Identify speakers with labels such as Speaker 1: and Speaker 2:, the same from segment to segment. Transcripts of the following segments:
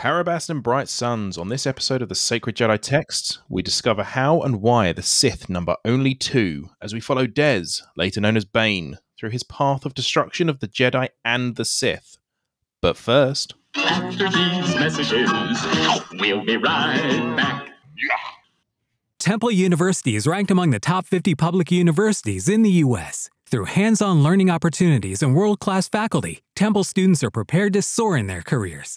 Speaker 1: Karabast and Bright Suns. On this episode of the Sacred Jedi Texts, we discover how and why the Sith number only two as we follow Des, later known as Bane, through his path of destruction of the Jedi and the Sith. But first,
Speaker 2: After these messages, we'll be right back.
Speaker 3: Temple University is ranked among the top 50 public universities in the U.S. Through hands on learning opportunities and world class faculty, Temple students are prepared to soar in their careers.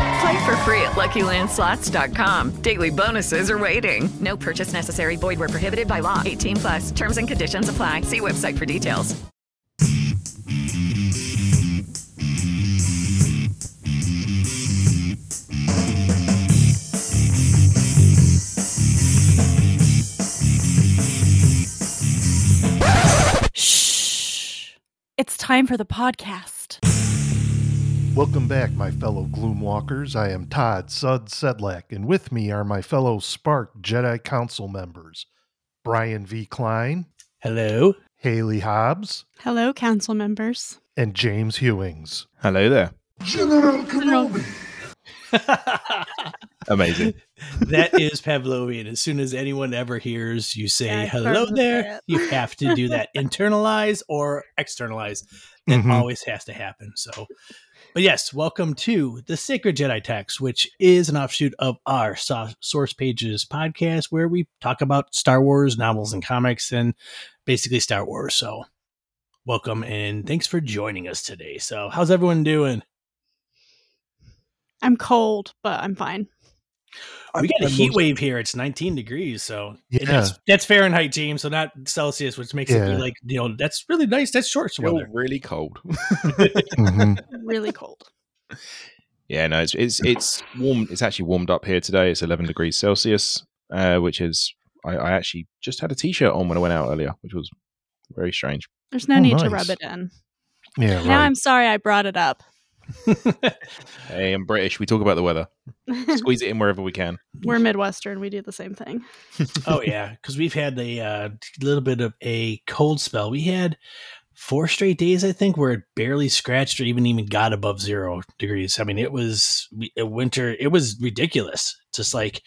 Speaker 4: Play for free at LuckyLandSlots.com. Daily bonuses are waiting. No purchase necessary. Void where prohibited by law. 18 plus. Terms and conditions apply. See website for details.
Speaker 5: Shh. It's time for the podcast.
Speaker 6: Welcome back, my fellow Gloomwalkers. I am Todd Sud Sedlacek, and with me are my fellow SPaRC Jedi Council members Brian V. Klein,
Speaker 7: Hello.
Speaker 6: Hayley Hobbs,
Speaker 5: Hello, council members.
Speaker 6: and James Hewings.
Speaker 1: hello there.
Speaker 8: General Kenobi.
Speaker 1: Amazing.
Speaker 7: that is Pavlovian. As soon as anyone ever hears you say
Speaker 5: I
Speaker 7: hello there, you have to do that internalize or externalize. That
Speaker 6: Mhm.
Speaker 7: always has to happen. So, but yes, welcome to the Sacred Jedi Text, which is an offshoot of our so- Source Pages podcast, where we talk about Star Wars novels and comics and basically Star Wars. So, welcome and thanks for joining us today. So, how's everyone doing?
Speaker 5: I'm cold, but I'm fine.
Speaker 7: We got a
Speaker 6: I'm
Speaker 7: heat
Speaker 6: most-
Speaker 7: wave here. It's 19 degrees, so
Speaker 6: Yeah.
Speaker 7: that's, that's Fahrenheit, James. So not Celsius, which makes it
Speaker 6: Yeah.
Speaker 7: be like you know that's really nice. That's short
Speaker 1: Still
Speaker 7: weather.
Speaker 1: really cold.
Speaker 6: Mhm.
Speaker 5: Really cold.
Speaker 1: yeah, no, it's it's it's warm. It's actually warmed up here today. It's 11 degrees Celsius, uh, which is I, I actually just had a t-shirt on when I went out earlier, which was very strange.
Speaker 5: There's no
Speaker 6: Oh,
Speaker 5: need to rub it in.
Speaker 6: Yeah,
Speaker 5: Now
Speaker 6: right.
Speaker 5: I'm sorry I brought it up.
Speaker 1: Hey, I'm British. We talk about the weather. Squeeze it in wherever we can.
Speaker 5: We're Midwestern. We do the same thing.
Speaker 7: oh yeah, because we've had a uh, little bit of a cold spell. We had four straight days, I think, where it barely scratched or even even got above zero degrees. I mean, it was a winter. It was ridiculous. Just like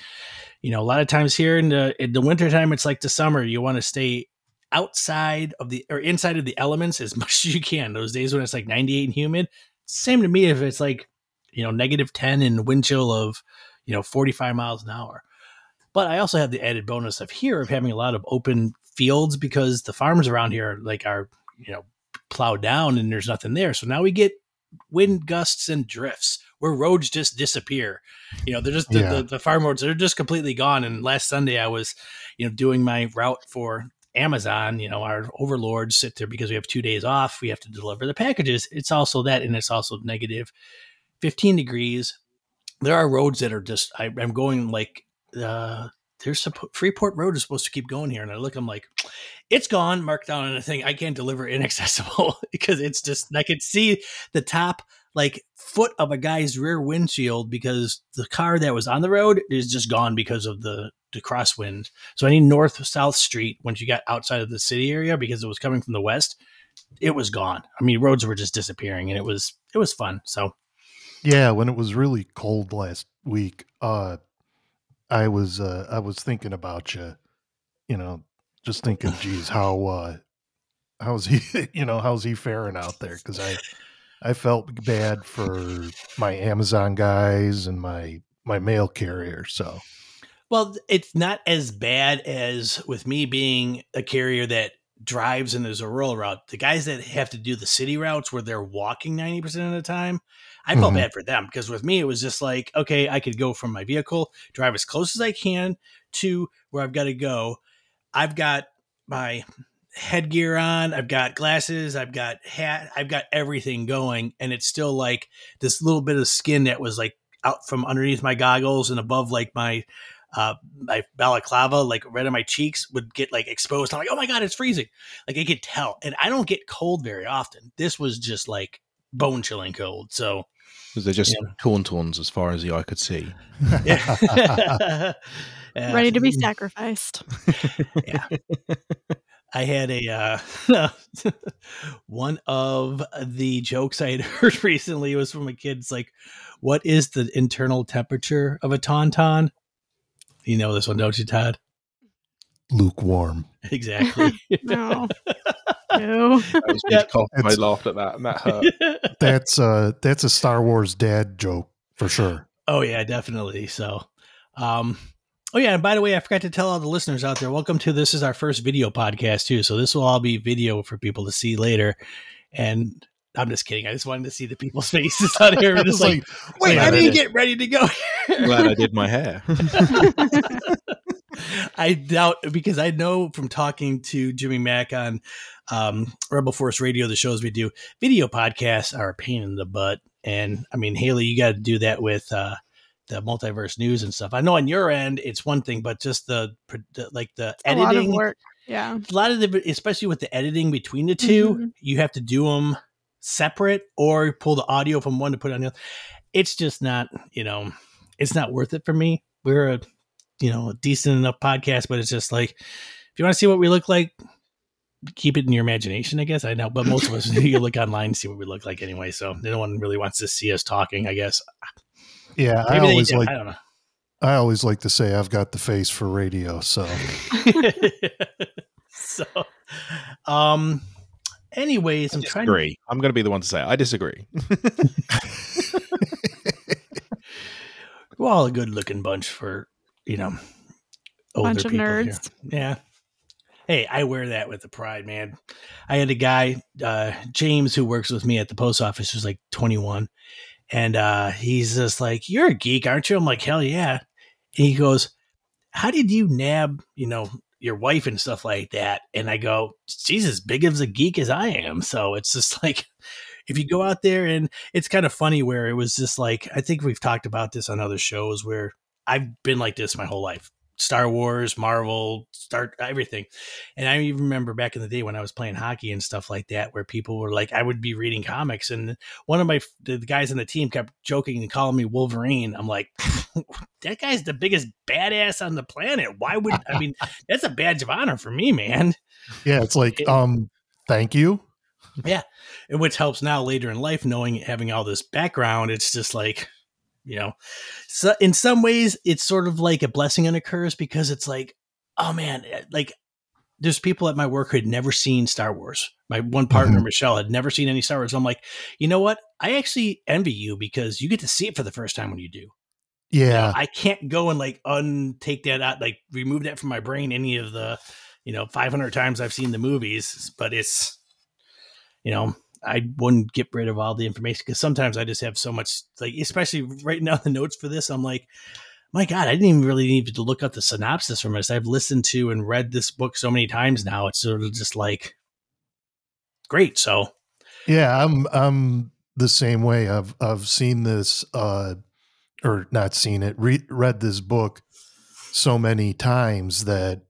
Speaker 7: you know, a lot of times here in the in the wintertime, it's like the summer. You want to stay outside of the or inside of the elements as much as you can. Those days when it's like 98 and humid. Same to me if it's like you know negative 10 and wind chill of you know 45 miles an hour. But I also have the added bonus of here of having a lot of open fields because the farms around here like are you know plowed down and there's nothing there. So now we get wind gusts and drifts where roads just disappear. You know, they're just the,
Speaker 6: Yeah.
Speaker 7: the, the farm roads they're just completely gone. And last Sunday I was you know doing my route for Amazon. You know, our overlords sit there because we have two days off. We have to deliver the packages. It's also that, and it's also negative 15 degrees. There are roads that are just I, I'm going like uh there's suppo- Freeport Road is supposed to keep going here, and I look, I'm like, it's gone, marked down on a thing. I can't deliver inaccessible because it's just I could see the top like foot of a guy's rear windshield because the car that was on the road is just gone because of the the crosswind. So any north south street once you got outside of the city area because it was coming from the west, it was gone. I mean, roads were just disappearing, and it was it was fun. So
Speaker 6: Yeah, when it was really cold last week, uh I was uh I was thinking about you, you know, just thinking, geez, how uh how's he you know, how's he faring out there? Because I I felt bad for my Amazon guys and my my mail carrier. So
Speaker 7: Well, it's not as bad as with me being a carrier that drives and there's a rural route. The guys that have to do the city routes where they're walking 90% of the time, I felt
Speaker 6: Mhm.
Speaker 7: bad for them because with me, it was just like, okay, I could go from my vehicle, drive as close as I can to where I've got to go. I've got my headgear on, I've got glasses, I've got hat, I've got everything going. And it's still like this little bit of skin that was like out from underneath my goggles and above like my uh my balaclava like right on my cheeks would get like exposed i'm like oh my god it's freezing like i could tell and i don't get cold very often this was just like bone chilling cold so
Speaker 1: Because they're just
Speaker 7: Yeah.
Speaker 1: tauntauns as far as the eye could see.
Speaker 7: yeah. Yeah.
Speaker 5: Ready to be sacrificed.
Speaker 7: yeah. I had a uh, one of the jokes I had heard recently was from a kid. It's like, "What is the internal temperature of a tauntaun?" You know this one, don't you, Todd?
Speaker 6: Lukewarm.
Speaker 7: Exactly.
Speaker 5: No. No.
Speaker 1: That was me
Speaker 7: Yep.
Speaker 1: I laughed at that, and that hurt.
Speaker 6: That's uh that's a Star Wars dad joke for sure.
Speaker 7: Oh yeah, definitely. So, um, oh yeah, and by the way, I forgot to tell all the listeners out there. Welcome to this is our first video podcast too. So this will all be video for people to see later. And I'm just kidding. I just wanted to see the people's faces out here.
Speaker 6: It's
Speaker 7: Just like, wait,
Speaker 1: glad
Speaker 7: I
Speaker 1: I
Speaker 7: didn't get ready to go.
Speaker 1: Glad I did my hair.
Speaker 7: I doubt because I know from talking to Jimmy Mac on um, Rebel Force Radio, the shows we do, video podcasts are a pain in the butt. And I mean, Hayley, you got to do that with uh, the multiverse news and stuff. I know on your end it's one thing, but just the, the like the
Speaker 5: A lot of
Speaker 7: editing,
Speaker 5: work. Yeah.
Speaker 7: a lot of the, especially with the editing between the 2
Speaker 5: Mhm.
Speaker 7: you have to do them separate or pull the audio from one to put on the other. It's just not, you know, it's not worth it for me. We're a, you know, a decent enough podcast, but it's just like, if you want to see what we look like, keep it in your imagination, I guess. I know, but most of us, you look online and see what we look like anyway. So no one really wants to see us talking, I guess.
Speaker 6: Yeah, I
Speaker 7: Maybe
Speaker 6: always like
Speaker 7: I don't know.
Speaker 6: I always like to say I've got the face for radio, so
Speaker 7: so, um, anyways,
Speaker 1: I
Speaker 7: I'm trying to
Speaker 1: disagree. I'm going to be the one to say it. I disagree.
Speaker 7: we're all a good looking bunch for you know older
Speaker 5: Bunch of
Speaker 7: people here.
Speaker 5: nerds.
Speaker 7: Yeah. Hey, I wear that with the pride, man. I had a guy, uh, James, who works with me at the post office, who's like 21, and uh, he's just like, "You're a geek, aren't you?" I'm like, "Hell yeah!" And he goes, "How did you nab, you know, your wife and stuff like that?" And I go, "She's as big of a geek as I am." So it's just like, if you go out there and it's kind of funny where it was just like I think we've talked about this on other shows where I've been like this my whole life. Star Wars, Marvel, Star everything. And I even remember back in the day when I was playing hockey and stuff like that, where people were like, I would be reading comics, and one of my the guys on the team kept joking and calling me Wolverine. I'm like, that guy's the biggest badass on the planet. Why would I mean? That's a badge of honor for me, man.
Speaker 6: yeah, it's like
Speaker 7: It-
Speaker 6: um thank you.
Speaker 7: Yeah, and which helps now later in life knowing having all this background it's just like you know so in some ways it's sort of like a blessing and a curse because it's like oh man eh, like there's people at my work who had never seen Star Wars. My one partner,
Speaker 6: Mhm.
Speaker 7: Michelle, had never seen any Star Wars. I'm like, you know what? I actually envy you because you get to see it for the first time when you do. You know,
Speaker 6: Yeah.
Speaker 7: I can't go and like untake that out, like remove that from my brain any of the, you know, 500 times I've seen the movies, but it's, you know, I wouldn't get rid of all the information because sometimes I just have so much, like, especially right now, the notes for this, I'm like, my God, I didn't even really need to look up the synopsis from this. I've listened to and read this book so many times now. It's sort of just like, great. So,
Speaker 6: Yeah, I'm I'm the same way. I've I've seen this uh or not seen it, re- read this book so many times that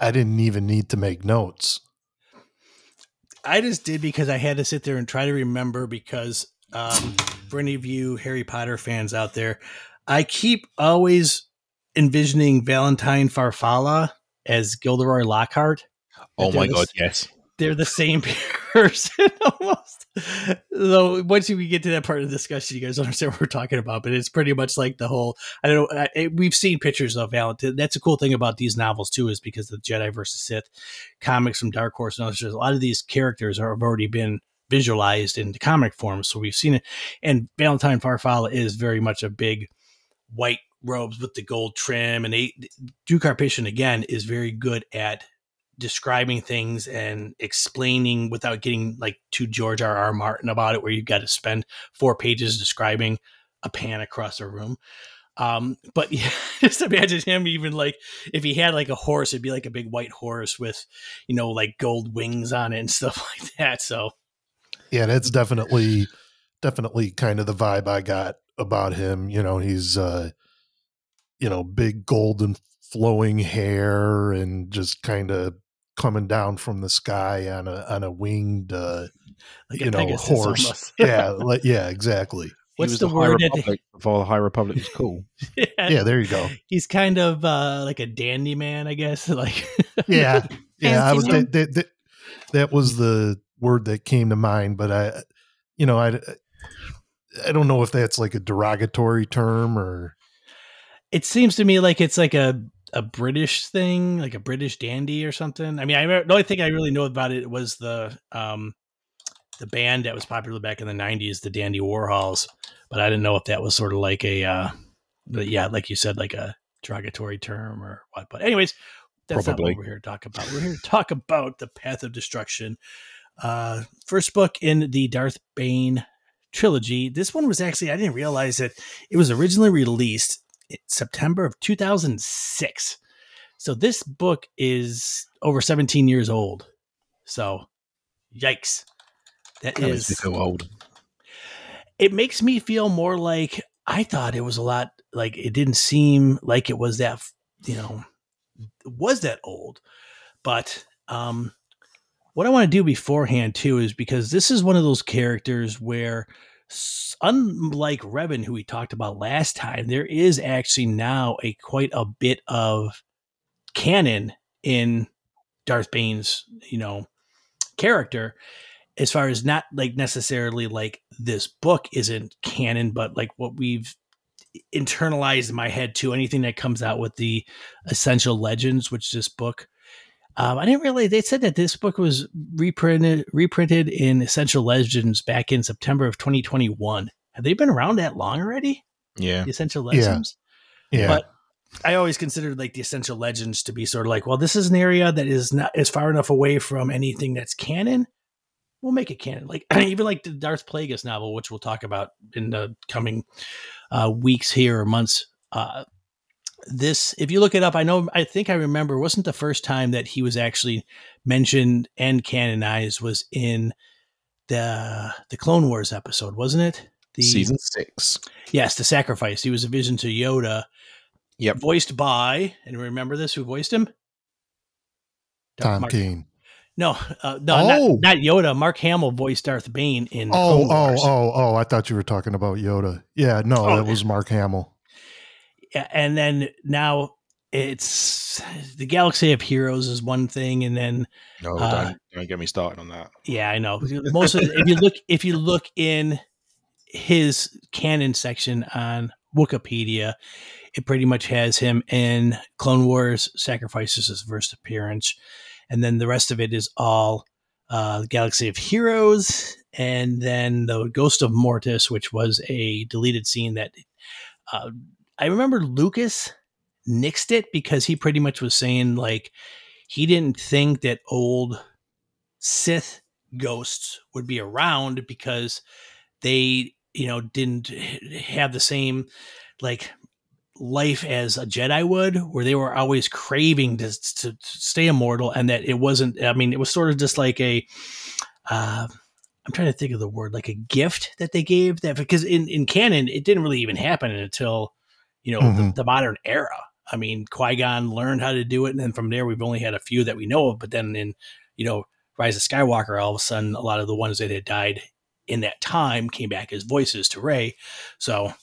Speaker 6: I didn't even need to make notes.
Speaker 7: I just did because I had to sit there and try to remember because um, for any of you Harry Potter fans out there, I keep always envisioning Valentine Farfalla as Gilderoy Lockhart.
Speaker 1: Oh my god, yes.
Speaker 7: They're the same person almost. So once we get to that part of the discussion, you guys understand what we're talking about. But it's pretty much like the whole. I don't know. I, we've seen pictures of Valentine. That's a cool thing about these novels too, is because the Jedi versus Sith comics from Dark Horse and others. A lot of these characters are, have already been visualized in the comic form, so we've seen it. And Valentine Farfalla is very much a big white robes with the gold trim, and they Drew Karpyshyn again is very good at describing things and explaining without getting like to George R. R. Martin about it, where you've got to spend four pages describing a pan across a room. Um, but yeah, just imagine him even like if he had like a horse, it'd be like a big white horse with, you know, like gold wings on it and stuff like that. So
Speaker 6: Yeah, that's definitely definitely kind of the vibe I got about him. You know, he's uh you know, big golden flowing hair and just kind of coming down from the sky on a on a winged uh
Speaker 7: like a
Speaker 6: you know
Speaker 7: Pegasus
Speaker 6: horse. yeah, like, yeah, exactly.
Speaker 7: What's
Speaker 1: he was
Speaker 7: the
Speaker 1: High
Speaker 7: word that-
Speaker 1: Republic before the High Republic was cool.
Speaker 6: Yeah, there you go.
Speaker 7: He's kind of uh like a dandy man, I guess. Like
Speaker 6: Yeah. Yeah, I was
Speaker 7: man.
Speaker 6: that, that, that, that was the word that came to mind, but I you know, I I don't know if that's like a derogatory term or
Speaker 7: it seems to me like it's like a a British thing, like a British dandy or something. I mean, I remember- the only thing I really know about it was the um the band that was popular back in the '90s, the Dandy Warhols. But I didn't know if that was sort of like a, uh, yeah, like you said, like a derogatory term or what. But anyways, that's
Speaker 1: Probably.
Speaker 7: not what we're here to talk about. We're here to talk about the Path of Destruction, uh, first book in the Darth Bane trilogy. This one was actually I didn't realize that it was originally released September of 2006. So this book is over 17 years old. So, yikes. That
Speaker 1: That
Speaker 7: is
Speaker 1: feel old.
Speaker 7: it makes me feel more like I thought it was a lot like it didn't seem like it was that you know was that old. But um what I want to do beforehand too is because this is one of those characters where unlike Revan who we talked about last time there is actually now a quite a bit of canon in Darth Bane's, you know, character as far as not like necessarily like this book isn't canon, but like what we've internalized in my head to anything that comes out with the essential legends, which this book. Um, I didn't realize they said that this book was reprinted reprinted in Essential Legends back in September of 2021. Have they been around that long already?
Speaker 1: Yeah.
Speaker 7: The Essential
Speaker 6: Yeah.
Speaker 7: Legends.
Speaker 6: yeah.
Speaker 7: But I always considered like the essential legends to be sort of like, well, this is an area that is not is far enough away from anything that's canon. We'll make it canon. Like even like the Darth Plagueis novel, which we'll talk about in the coming uh, weeks here or months. Uh, this, if you look it up, I know, I think I remember, wasn't the first time that he was actually mentioned and canonized was in the the Clone Wars episode, wasn't it? The
Speaker 1: Season six.
Speaker 7: Yes, the sacrifice. He was a vision to Yoda.
Speaker 1: Yep.
Speaker 7: Voiced by, and remember this, who voiced him?
Speaker 6: Tom
Speaker 7: Mark-
Speaker 6: King.
Speaker 7: No, uh, no,
Speaker 6: Oh.
Speaker 7: not, not Yoda. Mark Hamill voiced Darth Bane in the
Speaker 6: Oh,
Speaker 7: Clone
Speaker 6: oh,
Speaker 7: Wars.
Speaker 6: oh, oh! I thought you were talking about Yoda. Yeah, no,
Speaker 7: Oh,
Speaker 6: that was Mark Hamill.
Speaker 7: Yeah, and then now it's the Galaxy of Heroes is one thing, and then
Speaker 1: No,
Speaker 7: Uh,
Speaker 1: don't, don't get me started on that.
Speaker 7: yeah, I know most of if you look if you look in his canon section on Wikipedia, it pretty much has him in Clone Wars Sacrifices his first appearance, and then the rest of it is all uh, Galaxy of Heroes, and then the Ghost of Mortis, which was a deleted scene that uh, I remember Lucas nixed it because he pretty much was saying like he didn't think that old Sith ghosts would be around because they, you know, didn't have the same like life as a Jedi would, where they were always craving to, to stay immortal, and that it wasn't. I mean, it was sort of just like a. Uh, I'm trying to think of the word, like a gift that they gave that because in in canon it didn't really even happen until, you know, the,
Speaker 6: Mhm.
Speaker 7: the modern era. I mean, Qui Gon learned how to do it, and then from there we've only had a few that we know of. But then in, you know, Rise of Skywalker, all of a sudden a lot of the ones that had died in that time came back as voices to Rey. So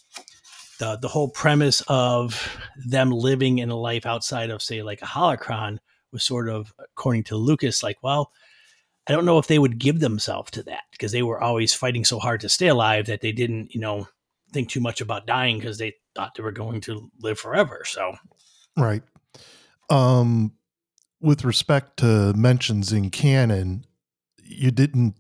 Speaker 7: the the whole premise of them living in a life outside of say like a holocron was sort of according to Lucas like well I don't know if they would give themselves to that because they were always fighting so hard to stay alive that they didn't you know think too much about dying because they thought they were going to live forever so
Speaker 6: Right. Um, with respect to mentions in canon, you didn't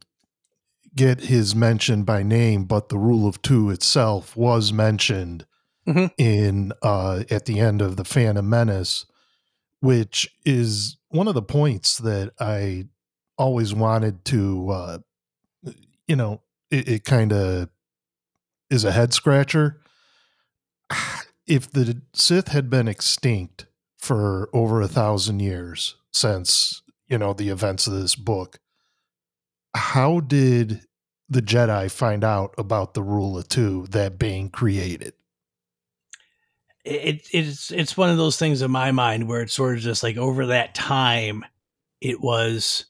Speaker 6: get his mention by name, but the rule of two itself was mentioned
Speaker 7: Mhm.
Speaker 6: in uh, at the end of the Phantom Menace, which is one of the points that I always wanted to, uh, you know, it, it kind of is a head scratcher. If the Sith had been extinct for over a thousand years since you know the events of this book, how did the Jedi find out about the rule of two that Bane created?
Speaker 7: it it's it's one of those things in my mind where it's sort of just like over that time it was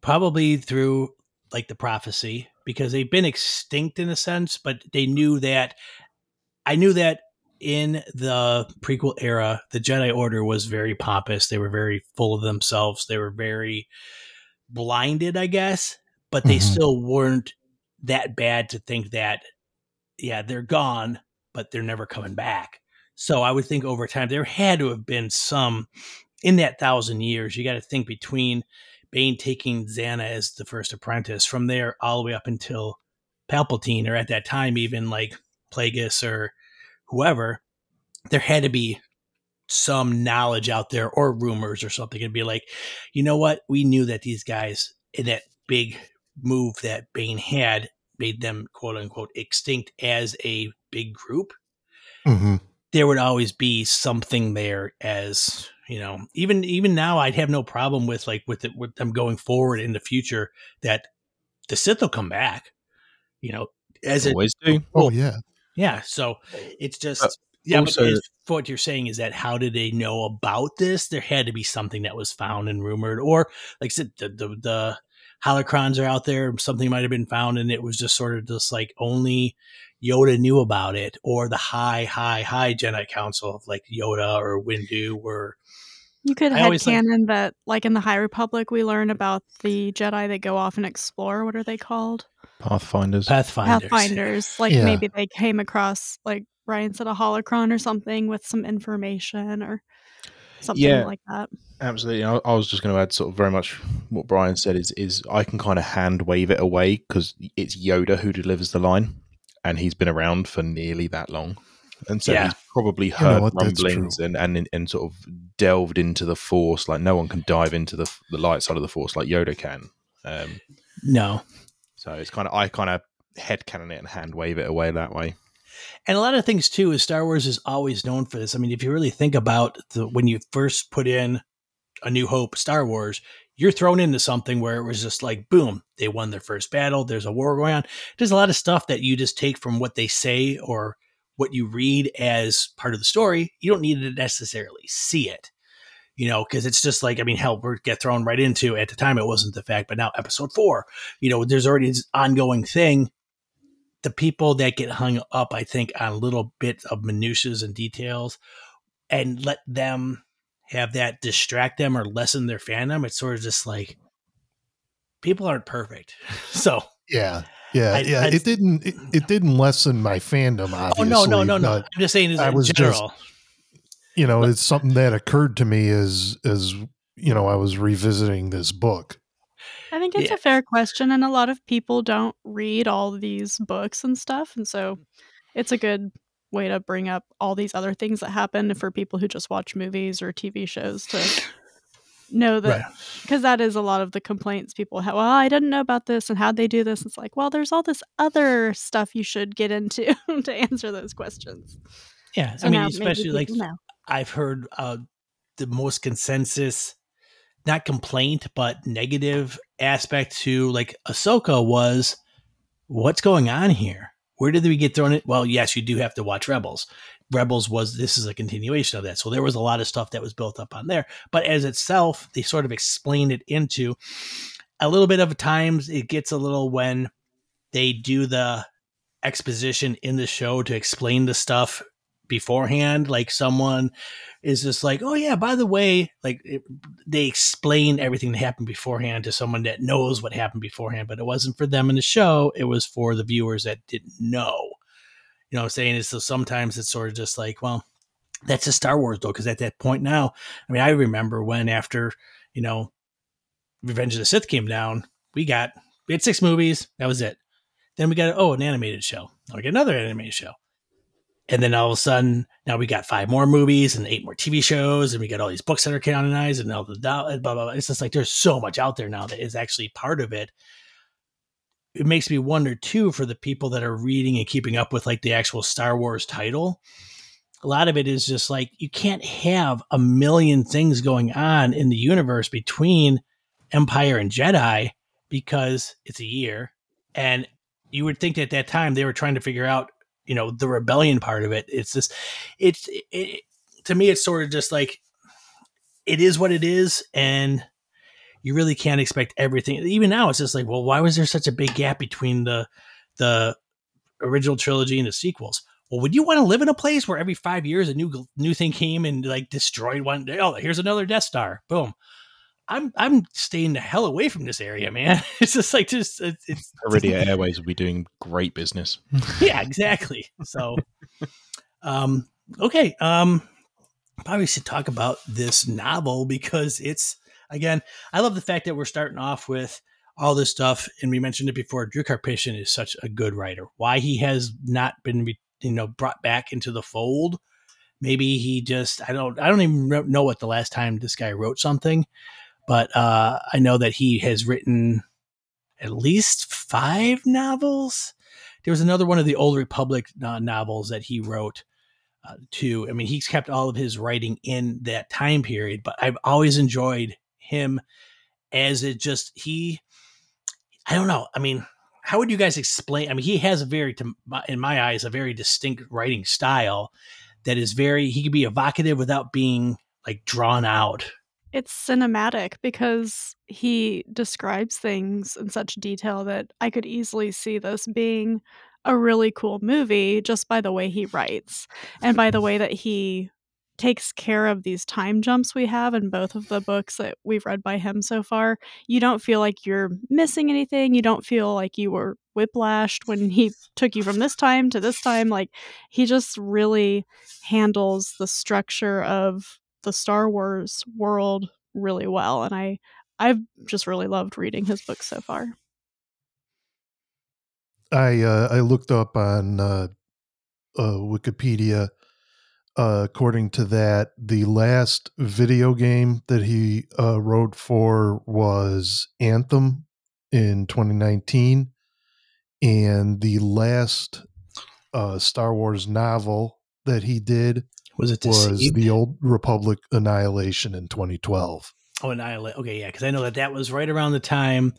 Speaker 7: probably through like the prophecy because they've been extinct in a sense but they knew that i knew that in the prequel era the jedi order was very pompous they were very full of themselves they were very blinded i guess but they
Speaker 6: Mhm.
Speaker 7: still weren't that bad to think that yeah they're gone but they're never coming back. So I would think over time there had to have been some in that thousand years. You got to think between Bane taking Zannah as the first apprentice, from there all the way up until Palpatine, or at that time even like Plagueis or whoever. There had to be some knowledge out there or rumors or something and be like, you know what? We knew that these guys in that big move that Bane had made them quote unquote extinct as a big group.
Speaker 6: Mm-hmm.
Speaker 7: There would always be something there as you know, even even now I'd have no problem with like with it with them going forward in the future that the Sith will come back. You know, as it
Speaker 1: Always do.
Speaker 6: Oh yeah,
Speaker 7: yeah, so it's just
Speaker 1: Uh,
Speaker 7: yeah.
Speaker 1: also-
Speaker 7: but it's- what you're saying is that how did they know about this? There had to be something that was found and rumored, or like I said, the the, the holocrons are out there. Something might have been found, and it was just sort of just like only Yoda knew about it, or the high, high, high Jedi Council of like Yoda or Windu were.
Speaker 5: You could
Speaker 7: I
Speaker 5: head
Speaker 7: always like-
Speaker 5: canon that, like in the High Republic, we learn about the Jedi that go off and explore. What are they called?
Speaker 1: Pathfinders.
Speaker 7: Pathfinders.
Speaker 5: Pathfinders. Like
Speaker 6: Yeah.
Speaker 5: maybe they came across, like Brian said, a holocron or something with some information or something
Speaker 1: Yeah.
Speaker 5: like that.
Speaker 1: Absolutely. I, I was just going to add sort of very much what Brian said is is I can kind of hand wave it away because it's Yoda who delivers the line, and he's been around for nearly that long, and so
Speaker 7: Yeah.
Speaker 1: he's probably
Speaker 6: know
Speaker 1: heard
Speaker 6: what?
Speaker 1: Rumblings and, and and sort of delved into the Force like no one can dive into the the light side of the Force like Yoda can. Um,
Speaker 7: No,
Speaker 1: so it's kind of I kind of head headcanon it and hand wave it away that way.
Speaker 7: And a lot of things too is Star Wars is always known for this. I mean, if you really think about the when you first put in A New Hope, Star Wars, you're thrown into something where it was just like, boom, they won their first battle. There's a war going on. There's a lot of stuff that you just take from what they say or what you read as part of the story. You don't need to necessarily see it, you know, because it's just like, I mean, hell, we're get thrown right into at the time it wasn't the fact, but now episode four, you know, there's already this ongoing thing the people that get hung up, I think, on little bits of minutiae and details and let them have that distract them or lessen their fandom, it's sort of just like people aren't perfect. So
Speaker 6: yeah, yeah,
Speaker 7: I-
Speaker 6: yeah.
Speaker 7: I-
Speaker 6: it didn't. It, it didn't lessen my fandom.
Speaker 7: Oh no, no, no, no. I'm just saying is
Speaker 6: I
Speaker 7: in
Speaker 6: was just- you know, it's something that occurred to me as as you know I was revisiting this book.
Speaker 5: I think it's
Speaker 7: Yeah.
Speaker 5: a fair question, and a lot of people don't read all these books and stuff, and so it's a good way to bring up all these other things that happen for people who just watch movies or TV shows to know that
Speaker 7: Right.
Speaker 5: because that is a lot of the complaints people have. Well, I didn't know about this, and how'd they do this? It's like, well, there's all this other stuff you should get into to answer those questions.
Speaker 7: Yeah.
Speaker 5: So
Speaker 7: I mean, especially like
Speaker 5: know.
Speaker 7: I've heard uh, the most consensus, not complaint, but negative aspect to like Ahsoka was what's going on here? Where did we get thrown in? Well, yes, you do have to watch Rebels. Rebels was this is a continuation of that. So there was a lot of stuff that was built up on there. But as itself, they sort of explained it into a little bit of times it gets a little when they do the exposition in the show to explain the stuff beforehand like someone is just like oh yeah by the way like it, they explain everything that happened beforehand to someone that knows what happened beforehand but it wasn't for them in the show it was for the viewers that didn't know. You know what i'm saying? Is so sometimes it's sort of just like well that's a star wars though because at that point now i mean i remember when after you know revenge of the sith came down we got we had six movies that was it. Then we got oh an animated show. Now we get another animated show and then all of a sudden now we got five more movies and eight more TV shows, and we got all these books that are canonized, and all the blah, blah, blah. It's just like there's so much out there now that is actually part of it. It makes me wonder too for the people that are reading and keeping up with like the actual Star Wars title. A lot of it is just like you can't have a million things going on in the universe between Empire and Jedi because it's a year. And you would think at that time they were trying to figure out, you know, the rebellion part of it. It's just, it's, it, to me, it's sort of just like, it is what it is. And you really can't expect everything. Even now, it's just like, well, why was there such a big gap between the, the original trilogy and the sequels? Well, would you want to live in a place where every five years a new new thing came and like destroyed one? Oh, here's another Death Star. Boom. I'm I'm staying the hell away from this area, man. It's just like just it's, it's
Speaker 1: Iridia Airways will be doing great business.
Speaker 7: yeah, exactly. So, um, okay, um, probably should talk about this novel because it's again, I love the fact that we're starting off with all this stuff, and we mentioned it before. Drew Karpyshyn is such a good writer. Why he has not been, you know, brought back into the fold? Maybe he just I don't I don't even know what the last time this guy wrote something but uh, I know that he has written at least five novels. There was another one of the Old Republic uh, novels that he wrote uh, too. I mean, he's kept all of his writing in that time period, but I've always enjoyed him as it just he. I don't know. I mean, how would you guys explain? I mean, he has a very, in my eyes, a very distinct writing style that is very. He can be evocative without being like drawn out
Speaker 5: it's cinematic because he describes things in such detail that I could easily see this being a really cool movie just by the way he writes and by the way that he takes care of these time jumps we have in both of the books that we've read by him so far. You don't feel like you're missing anything. You don't feel like you were whiplashed when he took you from this time to this time. Like he just really handles the structure of the Star Wars world really well, and I I've just really loved reading his books so far.
Speaker 6: I uh, I looked up on uh, uh, Wikipedia. Uh, according to that, the last video game that he uh, wrote for was Anthem in 2019, and the last uh, Star Wars novel that he did
Speaker 7: was it
Speaker 6: was the Old Republic Annihilation in 2012.
Speaker 7: Oh, Annihilate. Okay, yeah, because I know that that was right around the time,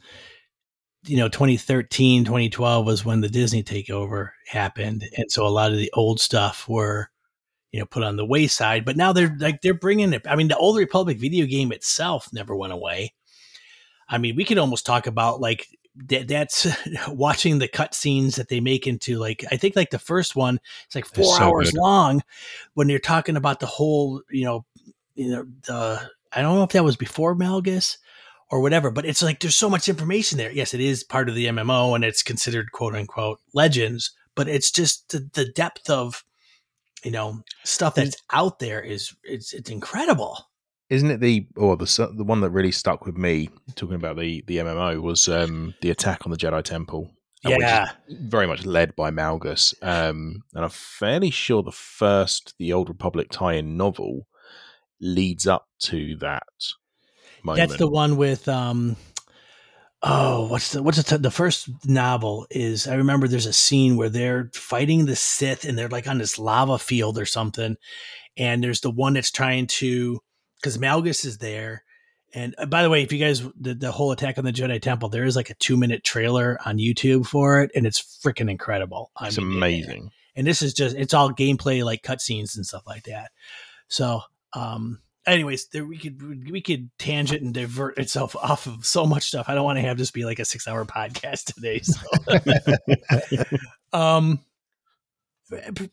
Speaker 7: you know, 2013, 2012 was when the Disney takeover happened, and so a lot of the old stuff were, you know, put on the wayside. But now they're like they're bringing it. I mean, the Old Republic video game itself never went away. I mean, we could almost talk about like that, that's watching the cutscenes that they make into like I think like the first one it's like four so hours good. long when you're talking about the whole you know you know the I don't know if that was before Malgus or whatever, but it's like there's so much information there. Yes, it is part of the MMO and it's considered quote unquote legends, but it's just the, the depth of you know stuff that's out there is it's it's incredible
Speaker 1: isn't it the or the the one that really stuck with me talking about the the MMO was um the attack on the Jedi Temple.
Speaker 7: Yeah,
Speaker 1: very much led by Malgus. Um, and I'm fairly sure the first the Old Republic tie-in novel leads up to that. Moment.
Speaker 7: That's the one with um. Oh, what's the what's the t- the first novel is? I remember there's a scene where they're fighting the Sith and they're like on this lava field or something, and there's the one that's trying to because Malgus is there. And uh, by the way, if you guys the, the whole attack on the Jedi Temple, there is like a two minute trailer on YouTube for it, and it's freaking incredible.
Speaker 1: I it's mean, amazing.
Speaker 7: And this is just it's all gameplay like cutscenes and stuff like that. So, um, anyways, there we could we could tangent and divert itself off of so much stuff. I don't want to have this be like a six hour podcast today. So, um,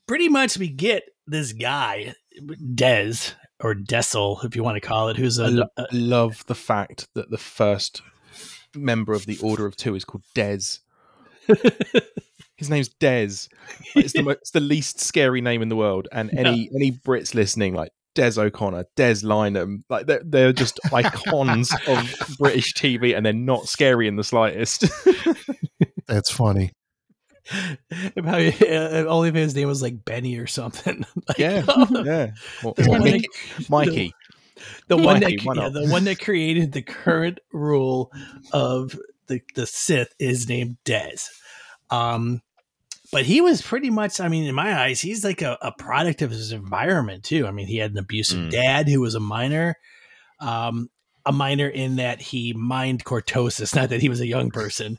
Speaker 7: pretty much we get this guy Des or Dessel, if you want to call it, who's a,
Speaker 1: I lo- a, love the fact that the first member of the Order of Two is called Des. His name's Des. It's the, it's the least scary name in the world, and any yeah. any Brits listening, like Des O'Connor, Des Lynam, like they're, they're just icons of British TV, and they're not scary in the slightest.
Speaker 6: That's funny.
Speaker 7: Probably, uh, only if his name was like Benny or something. Like,
Speaker 1: Yeah, yeah. Or,
Speaker 7: The
Speaker 1: or
Speaker 7: one
Speaker 1: Mickey-
Speaker 7: that-
Speaker 1: Mikey.
Speaker 7: the one
Speaker 1: Mikey,
Speaker 7: that yeah, the one that created the current rule of the the Sith is named Des. Um, but he was pretty much, I mean, in my eyes, he's like a, a product of his environment too. I mean, he had an abusive
Speaker 1: Mm.
Speaker 7: dad who was a minor, um, a minor in that he mined cortosis, not that he was a young person,